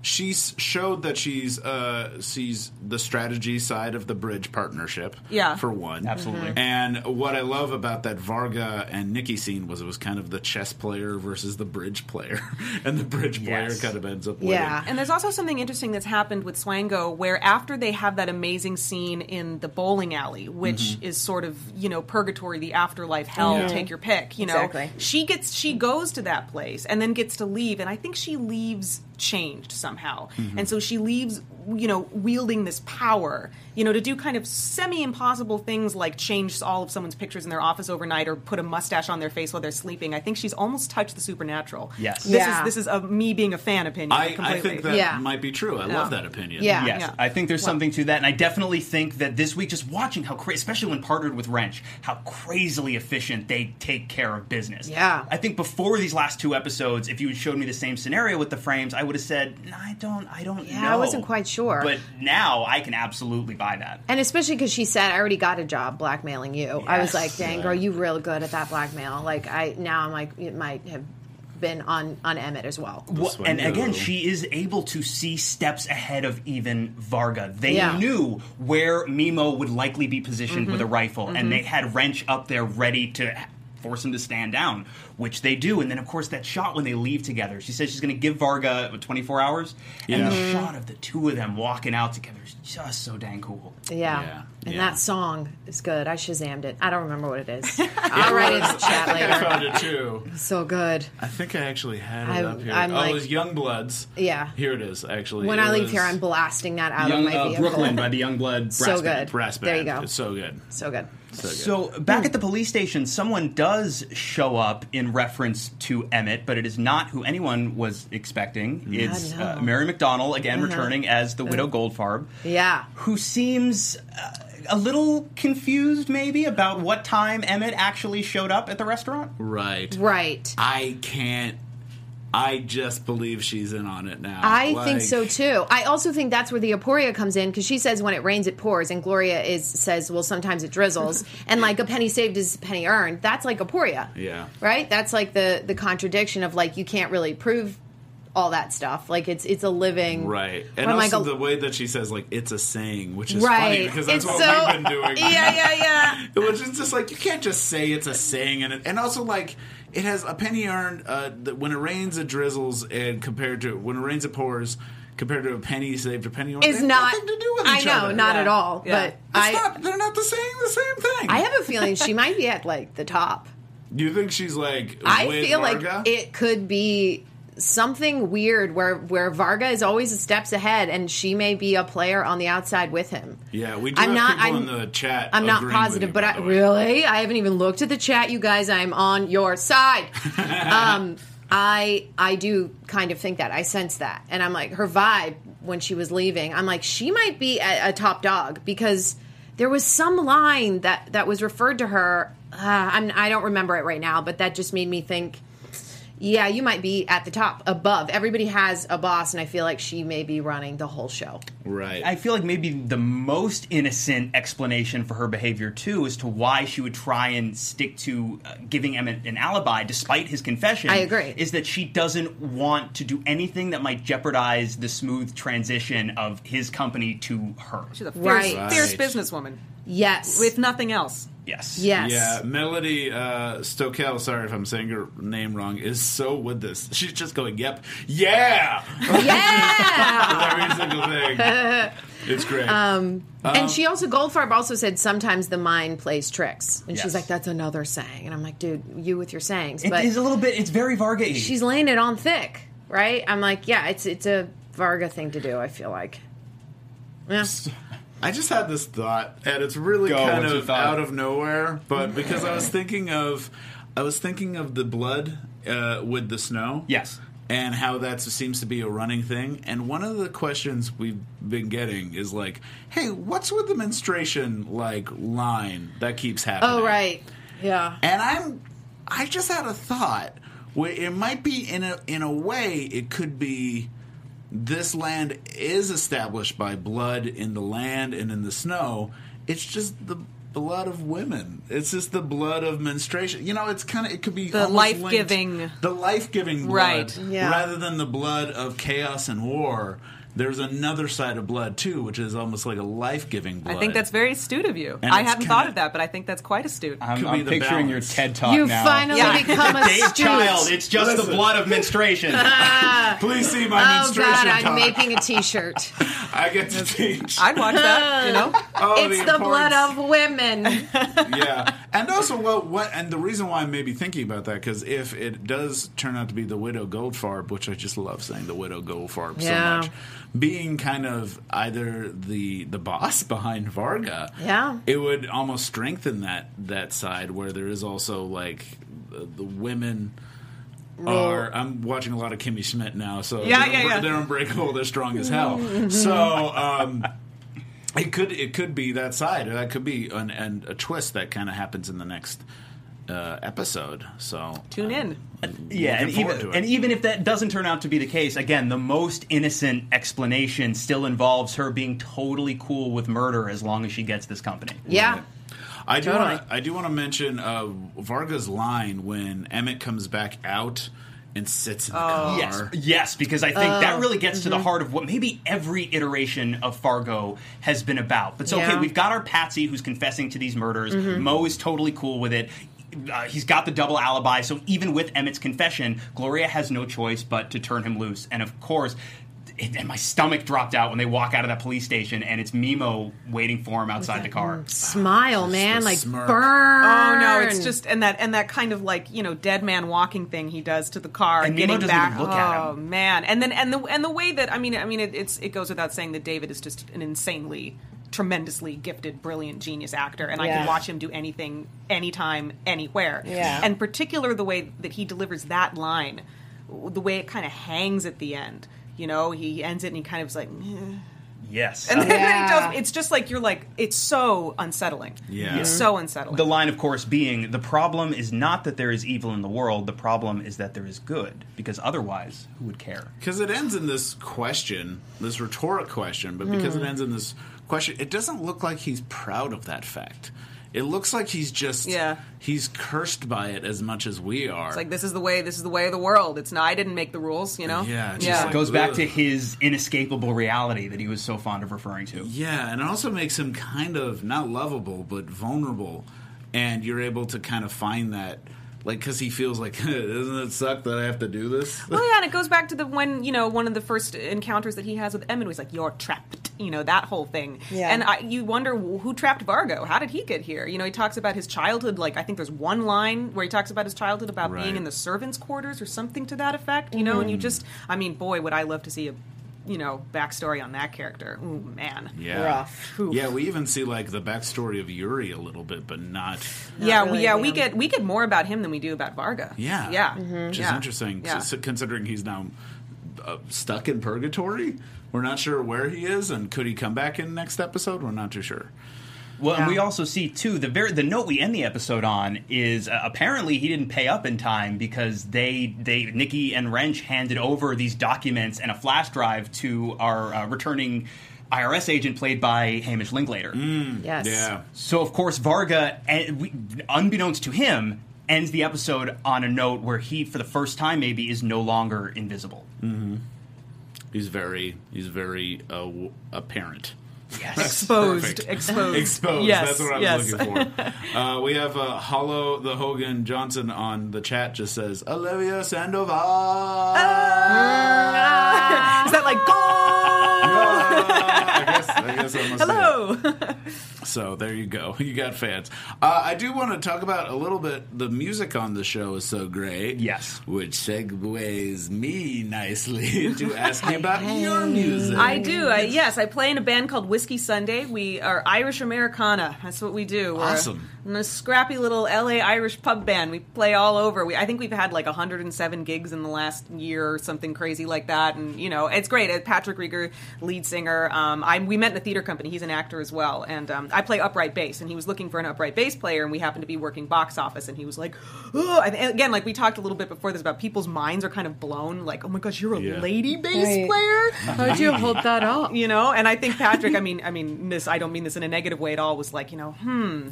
she's showed that she's uh sees the strategy side of the bridge partnership. Yeah. for one, Absolutely. Mhm. And what I love about that Varga and Nikki scene was it was kind of the chess player versus the bridge player, and the bridge player Yes. kind of ends up winning. Yeah. And there's also something interesting that's happened with Swango, where after they have that amazing scene in the bowling alley, which is sort of you know purgatory, the afterlife, hell, Yeah. take your pick. You know, Exactly. she gets she goes to that place and then gets to leave, and I think she leaves changed somehow, mm-hmm. and so she leaves you know wielding this power, you know, to do kind of semi impossible things like change all of someone's pictures in their office overnight or put a mustache on their face while they're sleeping. I think she's almost touched the supernatural. Yes. This Yeah. is this is a me being a fan opinion. I, I think that Yeah. might be true. I love that opinion. Yeah. Yes, Yeah. I think there's Well- something to that, and I definitely think that this week, just watching how crazy, especially when partnered with Wrench, how crazily efficient they take care of business. Yeah. I think before these last two episodes, if you had showed me the same scenario with the frames, I would have said, I don't, I don't Yeah, know." I wasn't quite sure. But now I can absolutely buy that. And especially because she said, "I already got a job blackmailing you." I was like, "Dang, girl, you real good at that blackmail." Like, I now I'm like, it might have been on on Emmett as well. Well, and Swango. again, she is able to see steps ahead of even Varga. They Yeah. knew where Meemo would likely be positioned with a Mm-hmm. rifle, and they had Wrench up there ready to force him to stand down, which they do. And then, of course, that shot when they leave together. She says she's going to give Varga 24 hours, and Yeah. the Mm-hmm. shot of the two of them walking out together is just so dang cool. Yeah. Yeah. And Yeah. that song is good. I shazammed it. I don't remember what it is. I'll write it in the chat I later. found it too. So good. I think I actually had it I'm- up here. I'm oh, like- it was Young Bloods. Yeah. Here it is, actually. When It I leave here, I'm blasting that out Young of my uh, vehicle. Brooklyn by the Youngblood Brass So Band. good. Brass There you go. It's so good. So good. So. So back at the police station, someone does show up in reference to Emmett, but it is not who anyone was expecting. It's uh, Mary McDonnell again Uh-huh. returning as the widow Goldfarb, Yeah. who seems uh, a little confused, maybe about what time Emmett actually showed up at the restaurant. right. Right. I can't. I just believe she's in on it now. I Like, think so too. I also think that's where the aporia comes in because she says when it rains it pours, and Gloria is says well sometimes it drizzles, and like a penny saved is a penny earned. That's like aporia, Yeah. right? That's like the the contradiction of like you can't really prove all that stuff. Like it's it's a living Right. And I'm like a- the way that she says, like, it's a saying, which is right funny because that's it's what so we've been doing. yeah yeah yeah. Which is just like, you can't just say it's a saying. And, it, and also, like, it has a penny earned. Uh, that when it rains, it drizzles, and compared to when it rains, it pours. Compared to a penny saved, a penny earned. It's They have not. nothing to do with I know, other. not Yeah. at all. Yeah. But It's I not, they're not the saying the same thing. I have a feeling she might be at like the top. you think she's like? I feel Varga? like it could be something weird where where Varga is always steps ahead and she may be a player on the outside with him. Yeah, we do I'm have not- people I'm- in the chat. I'm not positive, you, but I really I haven't even looked at the chat, you guys. I'm on your side. um, I I do kind of think that I sense that, and I'm like her vibe when she was leaving. I'm like she might be a, a top dog because there was some line that that was referred to her. Uh, I'm, I don't remember it right now, but that just made me think. Yeah, you might be at the top, above. Everybody has a boss, and I feel like she may be running the whole show. Right. I feel like maybe the most innocent explanation for her behavior too as to why she would try and stick to uh, giving Emmett an alibi despite his confession. I agree. Is that she doesn't want to do anything that might jeopardize the smooth transition of his company to her. She's a fierce, Right. fierce businesswoman Yes. with nothing else. Yes. yes. Yeah, Melody uh, Stokel, sorry if I'm saying her name wrong, is so with this. She's just going, yep, yeah! Yeah. Every single thing. It's great. and she also Goldfarb also said sometimes the mind plays tricks, and Yes. she's like, "That's another saying," and I'm like, "Dude, you with your sayings," It but is a little bit. It's very Varga. she's laying it on thick, right? I'm like, yeah, it's it's a Varga thing to do. I feel like, yeah, I just had this thought, and it's really Go, kind of out of nowhere, but because I was thinking of, I was thinking of the blood uh, with the snow. Yes. and how that seems to be a running thing. And one of the questions we've been getting is like, "Hey, what's with the menstruation like line that keeps happening?" Oh right. Yeah. And I'm, I just had a thought. Where it might be in a in a way, it could be. This land is established by blood in the land and in the snow. It's just the blood of women. It's just the blood of menstruation. You know, it's kind of it could be The almost linked- life-giving- the life giving blood, Right. Yeah. rather than the blood of chaos and war. There's another side of blood too, which is almost like a life giving blood. I think that's very astute of you. And I it's hadn't kinda- thought of that, but I think that's quite astute. I'm, Could I'm be picturing balance. your TED talk You now. finally Yeah. become a Dave student. Child, it's just the blood of menstruation. Please see my Oh menstruation God, I'm talk. making a T-shirt. I get to teach. I'd watch that. You know, Oh, it's the, blood of women. yeah, and also what what and the reason why I may be thinking about that because if it does turn out to be the widow Goldfarb, which I just love saying the widow Goldfarb Yeah. so much, being kind of either the the boss behind Varga, Yeah. it would almost strengthen that that side where there is also like the, the women. Are I'm watching a lot of Kimmy Schmidt now, so Yeah, they're, yeah, yeah. they're unbreakable, they're strong as hell. so um, it could it could be that side, or that could be an, an, a twist that kind of happens in the next uh, episode. So tune in. Yeah, and even, to it. and even if that doesn't turn out to be the case, again, the most innocent explanation still involves her being totally cool with murder as long as she gets this company. Yeah. I do Totally. want to I do want to mention uh, Varga's line when Emmett comes back out and sits in the car. Yes, yes, because I think that really gets Mm-hmm. to the heart of what maybe every iteration of Fargo has been about. But so, okay, Yeah. we've got our Patsy who's confessing to these murders. Mm-hmm. Moe is totally cool with it. Uh, he's got the double alibi, so even with Emmett's confession, Gloria has no choice but to turn him loose. And of course, it, and my stomach dropped out when they walk out of that police station, and it's Meemo waiting for him outside the car. Smile, man, like smirk. burn. Oh no, it's just and that and that kind of like you know dead man walking thing he does to the car And Meemo getting doesn't back. even look at oh him. man, and then and the and the way that I mean I mean it, it's it goes without saying that David is just an insanely tremendously gifted brilliant genius actor and i can watch him do anything anytime anywhere Yeah. and particular the way that he delivers that line the way it kind of hangs at the end you know he ends it and he kind of is like "Meh." Yes. and then Yeah. he does, it's just like you're like it's so unsettling Yeah. it's so unsettling The line, of course, being the problem is not that there is evil in the world, the problem is that there is good, because otherwise, who would care? Because it ends in this question, this rhetoric question, but because Hmm. it ends in this question, it doesn't look like he's proud of that fact. It looks like he's just Yeah. he's cursed by it as much as we are. It's like this is the way. This is the way of the world. It's not. I didn't make the rules. You know. Yeah, it's Yeah. like- It goes back Ugh. to his inescapable reality that he was so fond of referring to. Yeah, and it also makes him kind of not lovable, but vulnerable. And you're able to kind of find that, like, because he feels like, doesn't it suck that I have to do this? Well, oh, yeah, and it goes back to the when you know one of the first encounters that he has with Emmett. Was like, "You're trapped." You know that whole thing. Yeah. And I, you wonder wh- who trapped Varga. How did he get here? You know, he talks about his childhood. Like I think there's one line where he talks about his childhood about Right. being in the servants' quarters or something to that effect. You know, and you mm-hmm. just, I mean, boy, would I love to see a, you know, backstory on that character. Ooh, man. Yeah. Rough. Oof. Yeah, we even see like the backstory of Yuri a little bit, but not. yeah, really we, yeah, we get we get more about him than we do about Varga. Yeah, yeah, which yeah. is interesting, Yeah. s- considering he's now uh, stuck in purgatory. We're not sure where he is, and could he come back in next episode? We're not too sure. Well, and we also see too the very the note we end the episode on is uh, apparently he didn't pay up in time because they they Nikki and Wrench handed over these documents and a flash drive to our uh, returning IRS agent played by Hamish Linklater. Yes. Yeah, So of course Varga, and we, unbeknownst to him, ends the episode on a note where he, for the first time, maybe is no longer invisible. he's very he's very uh, w- apparent. Yes. exposed, exposed, Exposed. Yes, That's what I was yes. looking for. uh, we have uh, Hollow the Hogan Johnson on the chat. Just says Olivia Sandoval. Is that like I guess, I guess I be hello? So there you go. You got fans. Uh, I do want to talk about a little bit. The music on the show is so great. Yes. Which segues me nicely to asking about your music. I do. I, yes, I play in a band called Whiskey Sunday. We are Irish Americana. That's what we do. We're a- Awesome. in a scrappy little LA Irish pub band. We play all over. We, I think we've had like 107 gigs in the last year or something crazy like that. And you know, it's great. Patrick Rieger, lead singer. Um, I, we met in a theater company. He's an actor as well, and um, I play upright bass. And he was looking for an upright bass player, and we happened to be working box office. And he was like, oh, and again, like we talked a little bit before this about people's minds are kind of blown. Like, oh my gosh, you're a Yeah. lady bass Right. player How'd you hold that up? you know and i think patrick i mean i mean this i don't mean this in a negative way at all was like you know hmm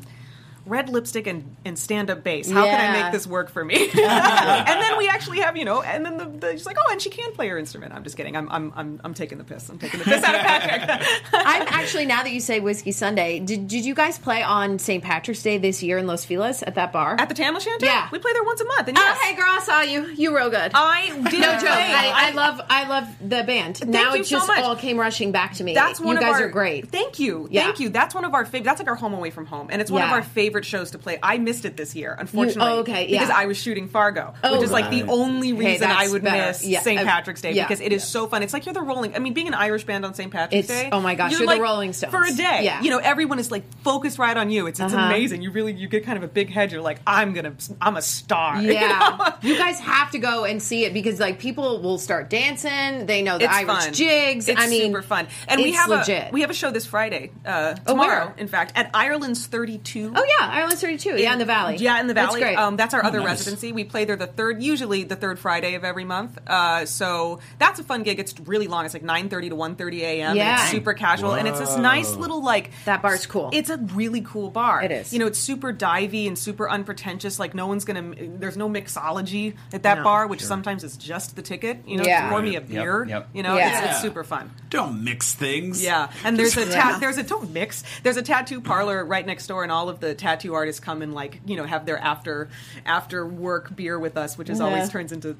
red lipstick and, and stand-up bass how can i make this work for me uh-huh. and then we actually have you know and then the, the she's like oh and she can play her instrument i'm just kidding i'm i'm i'm, I'm taking the piss i'm taking the piss out of patrick I'm actually now that you say Whiskey Sunday, did, did you guys play on St. Patrick's Day this year in Los Feliz at that bar? at the Tam O'Shanter Yeah. we play there once a month and oh, hey girl, I saw you. You real good. i did no joke. I, I love I love the band. now you it so just much. all came rushing back to me. That's one you guys our, are great. Thank you, Yeah. thank you. That's one of our favorite. That's like our home away from home, and it's one of our favorite shows to play. I missed it this year, unfortunately. oh, okay, yeah. because I was shooting Fargo, Oh, which is like the only reason I would better. miss Yeah. St. Patrick's Day yeah. because it is so fun. It's like you're the Rolling. I mean, being an Irish band on St. Patrick's It's- Day. oh my gosh, you're the like, Rolling Stones. for a day. Yeah. you know, everyone is like focused right on you. It's it's Uh-huh. amazing. You really you get kind of a big head. You're like, I'm gonna, I'm a star. you know? Yeah, you guys have to go and see it because like people will start dancing. They know the it's Irish fun. jigs. It's I mean, super fun, and we have legit. a we have a show this Friday, uh, Oh, tomorrow, where? in fact, at Ireland's Thirty Two. Oh yeah, Ireland's thirty two. Yeah, in the valley. Yeah, in the Valley. That's valley. great. Um, that's our other nice. residency. We play there the third, usually the third Friday of every month. Uh, so that's a fun gig. It's really long. It's like nine thirty to 1.30 a.m. and Yeah. it's super casual, and it's this nice little like That bar's cool. It's a really cool bar. It is. You know, it's super divey and super unpretentious. Like no one's gonna. There's no mixology at that No. bar, which sometimes is just the ticket. You know, Yeah. pour me a Right. Yep, beer. yep. You know, Yeah. it's, it's super fun. Don't mix things. Yeah, and there's a ta- there's a don't mix. There's a tattoo parlor right next door, and all of the tattoo artists come and like you know have their after after work beer with us, which is Yeah. always turns into.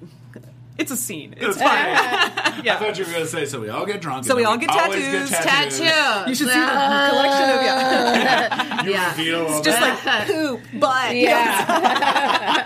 It's a scene. It's It's fun. I thought you were going to say so. We all get drunk. So we all get always tattoos. tattoos. Tattoo. You should see the collection of yeah. You Yeah. reveal all Just that. like poop, butt. Yeah.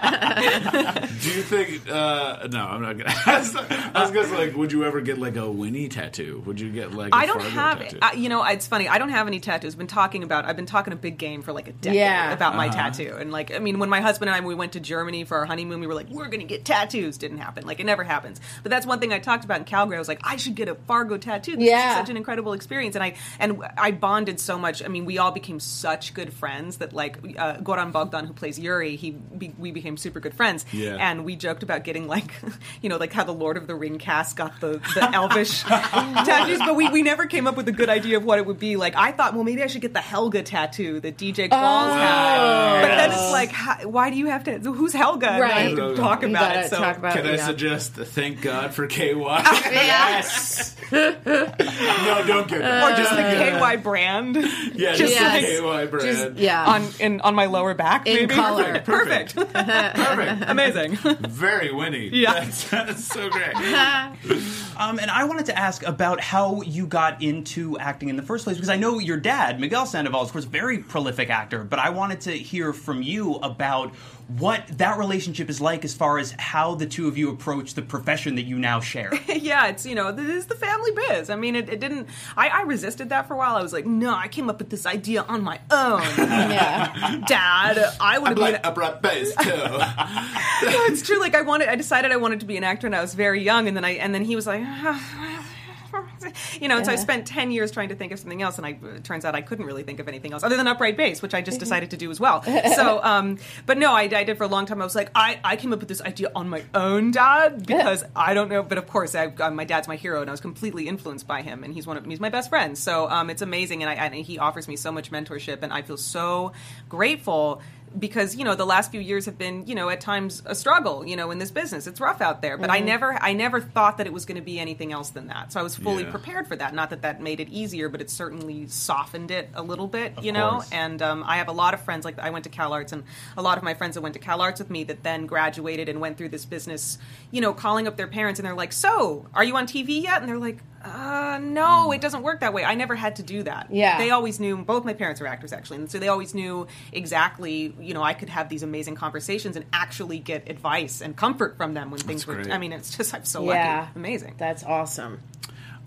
Do you think? Uh, no, I'm not gonna. ask. I was gonna say, like, would you ever get like a Winnie tattoo? Would you get like? I I don't have, Tattoo? I, you know, it's funny. I don't have any tattoos. I've been talking about, I've been talking a big game for like a decade Yeah. about my Uh-huh. tattoo. And like, I mean, when my husband and I we went to Germany for our honeymoon, we were like, we're going to get tattoos. Didn't happen. Like, it never happens. But that's one thing I talked about in Calgary. I was like, I should get a Fargo tattoo. This Yeah. is such an incredible experience. And I and I bonded so much. I mean, we all became such good friends that like uh, Goran Bogdan, who plays Yuri, he be, we became super good friends. Yeah. And we joked about getting like, you know, like how the Lord of the Ring cast got the the Elvish tattoos, but we, we never came up with a good idea of what it would be. Like I thought, well, maybe I should get the Helga tattoo that DJ Qualls had. But then it's like, how, why do you have to? Who's Helga? And I Right. have to talk about it. So talk about Can I yeah. suggest? Thank God for KY. Yes. no, don't get that. or just the KY brand yeah, just just Yes. the KY brand. Just, yeah. on in on my lower back. In maybe? color. Perfect. Perfect. Perfect. Amazing. Very Winnie. Yeah. That's, that's so great. Um, and I wanted to ask about how you got into acting in the first place because I know your dad, Miguel Sandoval, is of course a very prolific actor, but I wanted to hear from you about what that relationship is like as far as how the two of you approach the profession that you now share. yeah, it's you know, this is the family biz. I mean, it, it didn't. I, I resisted that for a while. I was like, no, I came up with this idea on my own, yeah. Dad. I want I'm to be. like An, upright bass too. no, it's true. Like I wanted. I decided I wanted to be an actor, and I was very young. And then I and then he was like. Ah, You know, and so I spent ten years trying to think of something else, and I, it turns out I couldn't really think of anything else other than upright bass, which I just decided to do as well. So, um, but no, I, I did for a long time. I was like, I, I came up with this idea on my own, Dad, because I don't know. But of course, I, uh, my dad's my hero, and I was completely influenced by him, and he's one of he's my best friend. So um, it's amazing, and, I, and he offers me so much mentorship, and I feel so grateful because you know the last few years have been you know at times a struggle you know in this business. It's rough out there but i never i never thought that it was going to be anything else than that. So i was fully Yeah. prepared for that. Not that that made it easier but it certainly softened it a little bit you know? course. and um, i have a lot of friends like i went to cal arts and a lot of my friends that went to cal arts with me that then graduated and went through this business you know calling up their parents and they're like so are you on tv yet? And they're like uh, no, it doesn't work that way. I never had to do that. Yeah. They always knew, both my parents are actors actually, and so they always knew exactly, you know, I could have these amazing conversations and actually get advice and comfort from them when things were, great. I mean, it's just, I'm so Yeah. lucky. Amazing. That's awesome.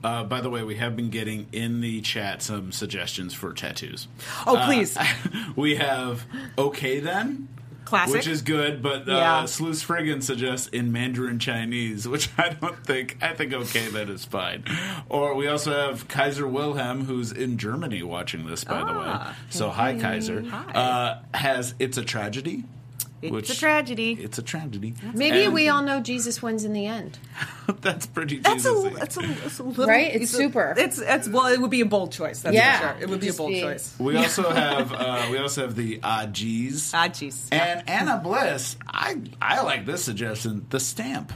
Uh, by the way, we have been getting in the chat some suggestions for tattoos. Oh, please. Uh, we have okay then. Classic. Which is good, but uh, Yeah. Sluice Friggin suggests in Mandarin Chinese, which I don't think. I think okay then is fine. Or we also have Kaiser Wilhelm, who's in Germany watching this, by the way. Ah. So hi, Kaiser. Hi. Uh, has it's a tragedy. It's which- a tragedy. It's a tragedy. Maybe And we all know Jesus wins in the end. that's pretty. That's a, Jesus-y. that's, a, that's a little Right? It's a- super. It's it's well, it would be a bold choice. That's Yeah. for sure. It would be a bold be- choice. We also have uh, we also have the ah geez. Ah, jeez. And Anna Bliss, I I like this suggestion. The stamp.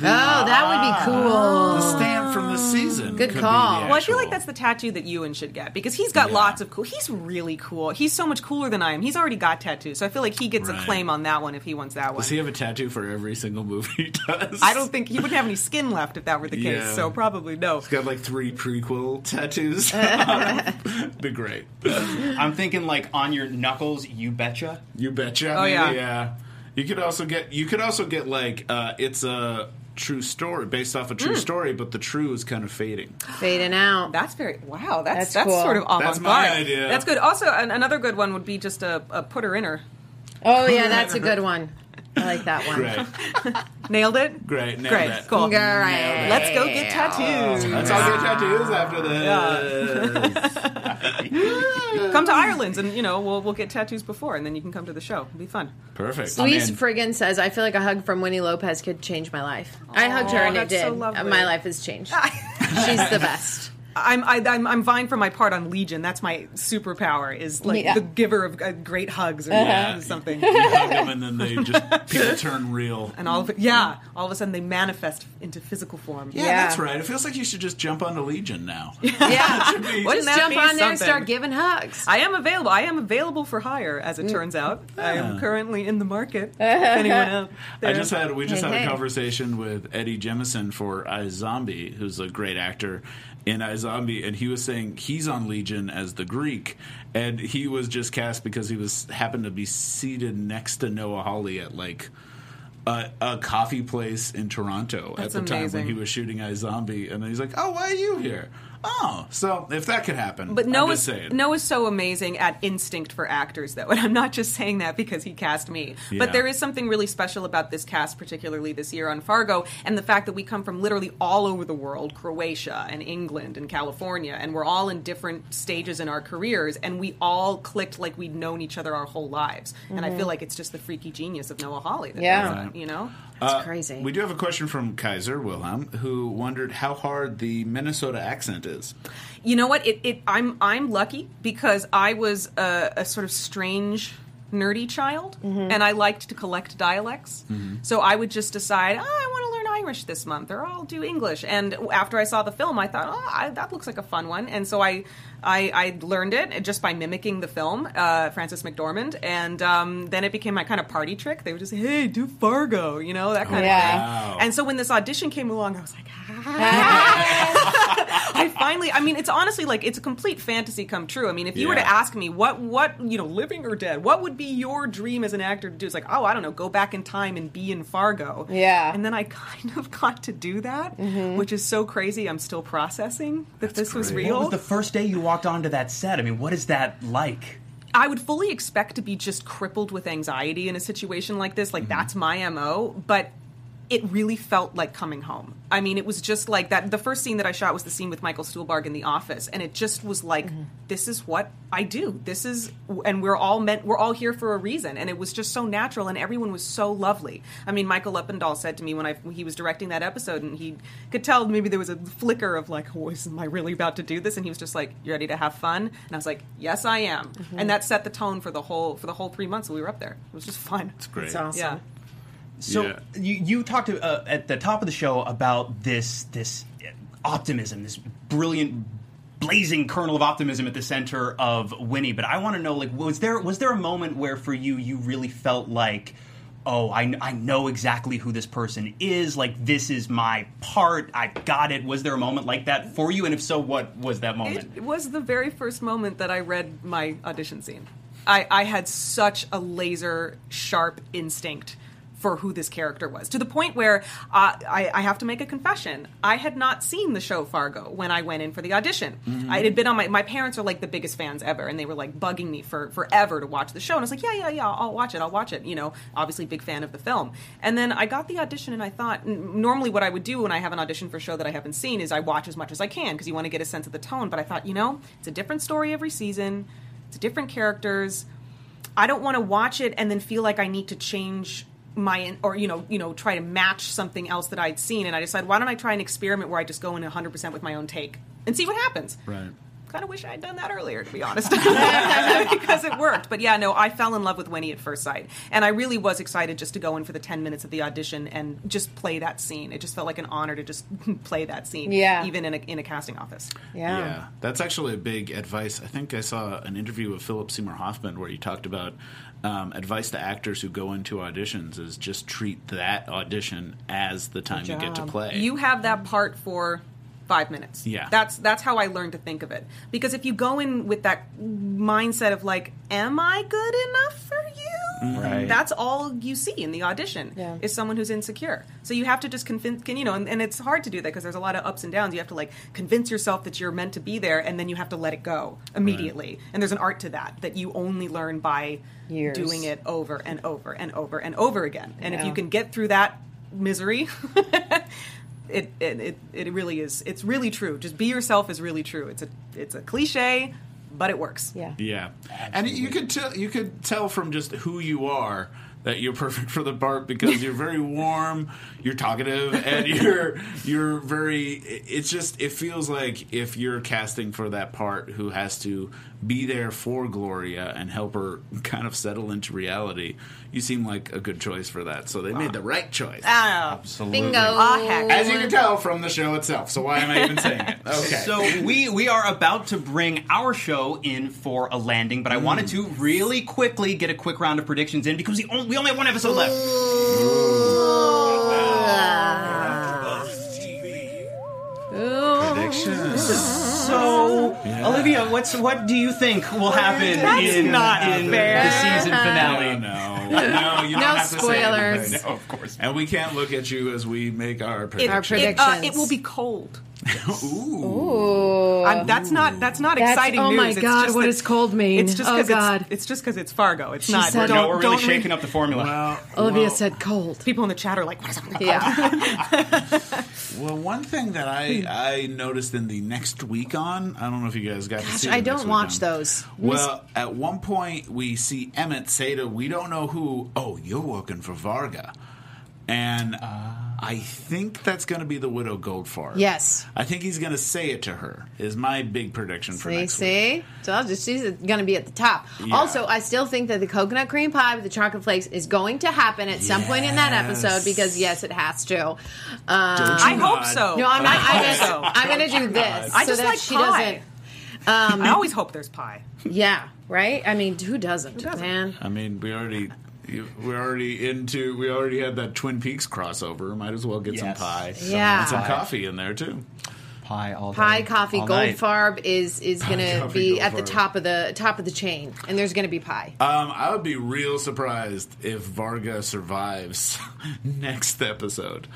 Oh, that would be cool. The stamp from the season. Good call. the Well, I feel like that's the tattoo that Ewan should get because he's got Yeah. lots of cool. He's really cool. He's so much cooler than I am. He's already got tattoos, so I feel like he gets Right. a claim on that one if he wants that one. Does he have a tattoo for every single movie he does? I don't think he wouldn't have any skin left if that were the case. Yeah. So probably no. He's got like three prequel tattoos. be great. I'm thinking like on your knuckles, you betcha. You betcha. Oh, yeah. yeah. You could also get. You could also get like uh, it's a true story based off a true hmm. story, but the true is kind of fading. Fading out. That's very wow. That's That's that's, cool. sort of avant That's my garde. idea. That's good. Also, an, another good one would be just a, a putter inner. Oh yeah, that's a good one. I like that one. Great. Nailed it. Great. Nailed Great. it. Cool. Great. Let's go get tattoos. Let's all get tattoos after this. Come to Ireland, and you know we'll we'll get tattoos before, and then you can come to the show. It'll be fun. Perfect. Louise I'm. Friggin says, "I feel like a hug from Winnie Lopez could change my life." I hugged her and it that's did. so lovely. my life has changed. She's the best. I'm I, I'm I'm vying for my part on Legion. That's my superpower. Is like Yeah. the giver of uh, great hugs or Yeah. something. You hug them and then they just people turn real. And all of it, yeah, all of a sudden they manifest into physical form. Yeah, Yeah. that's right. It feels like you should just jump onto Legion now. Yeah, Wouldn't just that jump be on there and start giving hugs. I am available. I am available for hire, as it Mm. turns out. I am currently in the market. Anyone out I just had we just Hey, had hey. a conversation with Eddie Jemison for iZombie, who's a great actor in iZombie, and he was saying he's on Legion as the Greek, and he was just cast because he was happened to be seated next to Noah Hawley at like. A, a coffee place in Toronto That's at the time when he was shooting iZombie, and then he's like, "Oh, why are you here?" Oh, so if that could happen, But I'm Noah's. Noah's so amazing at instinct for actors, though. And I'm not just saying that because he cast me. Yeah. But there is something really special about this cast, particularly this year on Fargo, and the fact that we come from literally all over the world Croatia and England and California, and we're all in different stages in our careers, and we all clicked like we'd known each other our whole lives. And I feel mm-hmm. like it's just the freaky genius of Noah Hawley that Yeah. does that, you know? It's uh, crazy. Uh, We do have a question from Kaiser Wilhelm, who wondered how hard the Minnesota accent is. You know what? It, it I'm I'm lucky because I was a, a sort of strange nerdy child mm-hmm. and I liked to collect dialects. Mm-hmm. So I would just decide, oh, I want to Irish this month or I'll do English. And after I saw the film, I thought, oh, I, that looks like a fun one. And so I I, I learned it just by mimicking the film, uh, Frances McDormand, and um, then it became my kind of party trick. They would just say, "Hey, do Fargo," you know, that kind Yeah. of Wow. thing. And so when this audition came along, I was like, I finally, I mean, it's honestly like it's a complete fantasy come true. I mean, if you were to ask me what, what, you know, living or dead, what would be your dream as an actor to do? It's like, oh, I don't know, go back in time and be in Fargo. Yeah. And then I kind of got to do that, Mm-hmm. which is so crazy. I'm still processing that this was real. What was the first day you walked onto that set? I mean, what is that like? I would fully expect to be just crippled with anxiety in a situation like this. Like Mm-hmm. that's my MO, but it really felt like coming home. I mean, it was just like that. The first scene that I shot was the scene with Michael Stuhlbarg in the office, and it just was like, Mm-hmm. this is what I do. This is, and we're all meant, we're all here for a reason. And it was just so natural, and everyone was so lovely. I mean, Michael Uppendahl said to me when I when he was directing that episode, and he could tell maybe there was a flicker of like, oh, is, am I really about to do this? And he was just like, you ready to have fun? And I was like, yes, I am. Mm-hmm. And that set the tone for the whole for the whole three months we were up there. It was just fun. It's great. It's awesome. Yeah. So Yeah. you you talked uh, at the top of the show about this this optimism, this brilliant blazing kernel of optimism at the center of Winnie. But I want to know, like, was there was there a moment where for you you really felt like, oh, I, I know exactly who this person is. Like this is my part. I got it. Was there a moment like that for you? And if so, what was that moment? It was the very first moment that I read my audition scene. I, I had such a laser sharp instinct for who this character was to the point where uh, I, I have to make a confession. I had not seen the show Fargo when I went in for the audition. Mm-hmm. I had been on my my parents are like the biggest fans ever, and they were like bugging me for forever to watch the show. And I was like, yeah, yeah, yeah, I'll watch it. I'll watch it. You know, obviously big fan of the film. And then I got the audition, and I thought n- normally what I would do when I have an audition for a show that I haven't seen is I watch as much as I can because you want to get a sense of the tone. But I thought, you know, it's a different story every season. It's different characters. I don't want to watch it and then feel like I need to change my or you know you know try to match something else that I'd seen and I decided why don't I try an experiment where I just go in 100% with my own take and see what happens. Right. Kind of wish I had done that earlier, to be honest, because it worked. But yeah, no, I fell in love with Winnie at first sight, and I really was excited just to go in for the ten minutes of the audition and just play that scene. It just felt like an honor to just play that scene, Yeah. even in a in a casting office. Yeah. Yeah, that's actually a big advice. I think I saw an interview with Philip Seymour Hoffman where he talked about um, advice to actors who go into auditions is just treat that audition as the time you get to play. You have that part for five minutes. Yeah. That's that's how I learned to think of it. Because if you go in with that mindset of like, am I good enough for you? Mm-hmm. Right. That's all you see in the audition Yeah. is someone who's insecure. So you have to just convince, can, you know, and, and it's hard to do that because there's a lot of ups and downs. You have to like convince yourself that you're meant to be there, and then you have to let it go immediately. And there's an art to that that you only learn by Years. doing it over and over and over and over again. And if you can get through that misery. it, it it it really is. It's really true. Just be yourself is really true. It's a it's a cliche, but it works. Yeah. Yeah, and you could tell you could tell from just who you are that you're perfect for the part because you're very warm, you're talkative, and you're you're very. It's just it feels like if you're casting for that part, who has to be there for Gloria and help her kind of settle into reality, you seem like a good choice for that. So they made the right choice. Ah, Absolutely. Bingo. Ah, heck. As you can tell from the show itself. So why am I even saying it? Okay. So we we are about to bring our show in for a landing, but I wanted to really quickly get a quick round of predictions in because we only, we only have one episode left. So, Olivia, what's what do you think will happen That's in, not in fair. the season No, finale? no, no, you don't No have to say spoilers. anything. No, of course. And we can't look at you as we make our It, predictions. it, uh, predictions. it will be cold. Ooh. I'm, that's not that's not That's- exciting oh news. my It's God, just what that- does cold mean? It's just Oh, because God. it's, it's just because it's Fargo. It's She not. said- don't, No, we're really don't shaking up the formula. Well, Olivia well, said cold. People in the chat are like, "What is up?" Yeah. Well, one thing that I hmm. I noticed in the next week on, I don't know if you guys got to Gosh, see. I don't watch on. those. Well, at one point we see Emmett say to we don't know who. Oh, you're working for Varga, and I think that's going to be the widow Goldfarb. Yes. I think he's going to say it to her. Is my big prediction for See, next week. see? So I'll just she's going to be at the top. Yeah. Also, I still think that the coconut cream pie with the chocolate flakes is going to happen at some point in that episode because yes, it has to. Um, Don't I hope so. no, I'm not. I I'm gonna. I'm gonna do this. I so just that like she pie. doesn't. I always hope there's pie. Yeah, right. I mean, who doesn't, doesn't? man? I mean, we already. You- We're already into. We already had that Twin Peaks crossover. Might as well get some pie, Yeah. and some coffee in there too. Pie all day, Pie, coffee, all gold night. farb is is gonna coffee, be at the top of the top of the chain, and there's gonna be pie. Um, I would be real surprised if Varga survives next episode.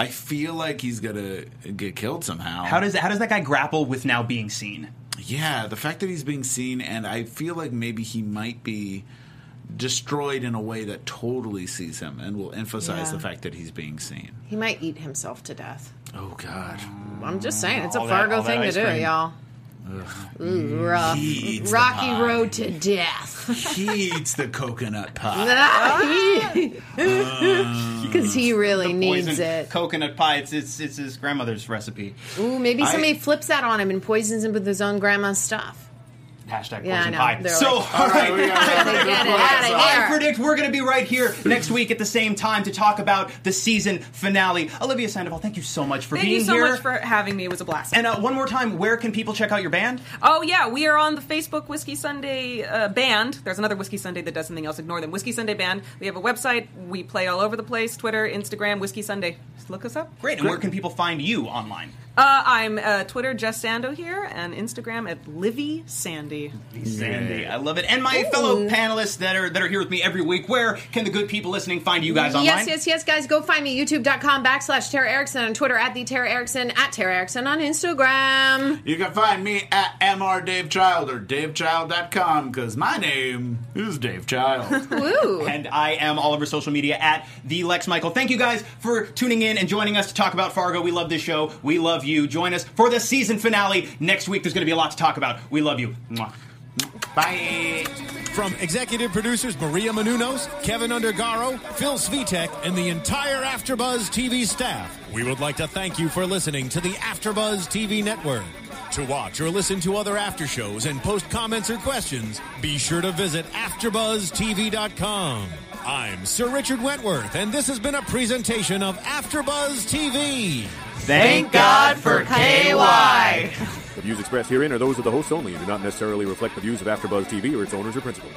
I feel like he's gonna get killed somehow. How does how does that guy grapple with now being seen? Yeah, the fact that he's being seen, and I feel like maybe he might be destroyed in a way that totally sees him and will emphasize Yeah. the fact that he's being seen. He might eat himself to death. Oh God, I'm just saying, it's a All that- Fargo that thing to ice do, cream. y'all. Ooh, rough. He eats the Rocky pie. Road to death. he eats the coconut pie. Because he um, really needs it. coconut pie. It's, it's it's his grandmother's recipe. Ooh, maybe I- somebody flips that on him and poisons him with his own grandma's stuff. Hashtag Yeah, I poison pie. They're So, like- all right. we got They get it out I predict we're going to be right here next week at the same time to talk about the season finale. Olivia Sandoval, thank you so much for Thank being here. Thank you so here. much for having me. It was a blast. and uh, one more time, where can people check out your band? Oh yeah, we are on the Facebook Whiskey Sunday uh, band. There's another Whiskey Sunday that does something else. Ignore them. Whiskey Sunday band. We have a website. We play all over the place. Twitter, Instagram, Whiskey Sunday. Just look us up. Great. And where can people find you online? Uh, I'm uh, Twitter Jess Sando here and Instagram at Livy Sandy. Sandy, I love it. And my fellow panelists that are that are here with me every week. Where can the good people listening find you guys online? Yes, yes, yes, guys. Go find me, youtube.com backslash Tara Erickson on Twitter, at the Tara Erickson, at Tara Erickson on Instagram. You can find me at Mr. Dave Child or DaveChild.com because my name is Dave Child. Woo. And I am all over social media at the Lex Michael. Thank you guys for tuning in and joining us to talk about Fargo. We love this show. We love you. Join us for the season finale next week. There's going to be a lot to talk about. We love you. Bye. From executive producers Maria Menounos, Kevin Undergaro, Phil Svitek, and the entire AfterBuzz TV staff, we would like to thank you for listening to the AfterBuzz TV network. To watch or listen to other after shows and post comments or questions, be sure to visit AfterBuzzTV.com. I'm Sir Richard Wentworth, and this has been a presentation of AfterBuzz TV. Thank God for KY. The views expressed herein are those of the hosts only and do not necessarily reflect the views of AfterBuzz TV or its owners or principals.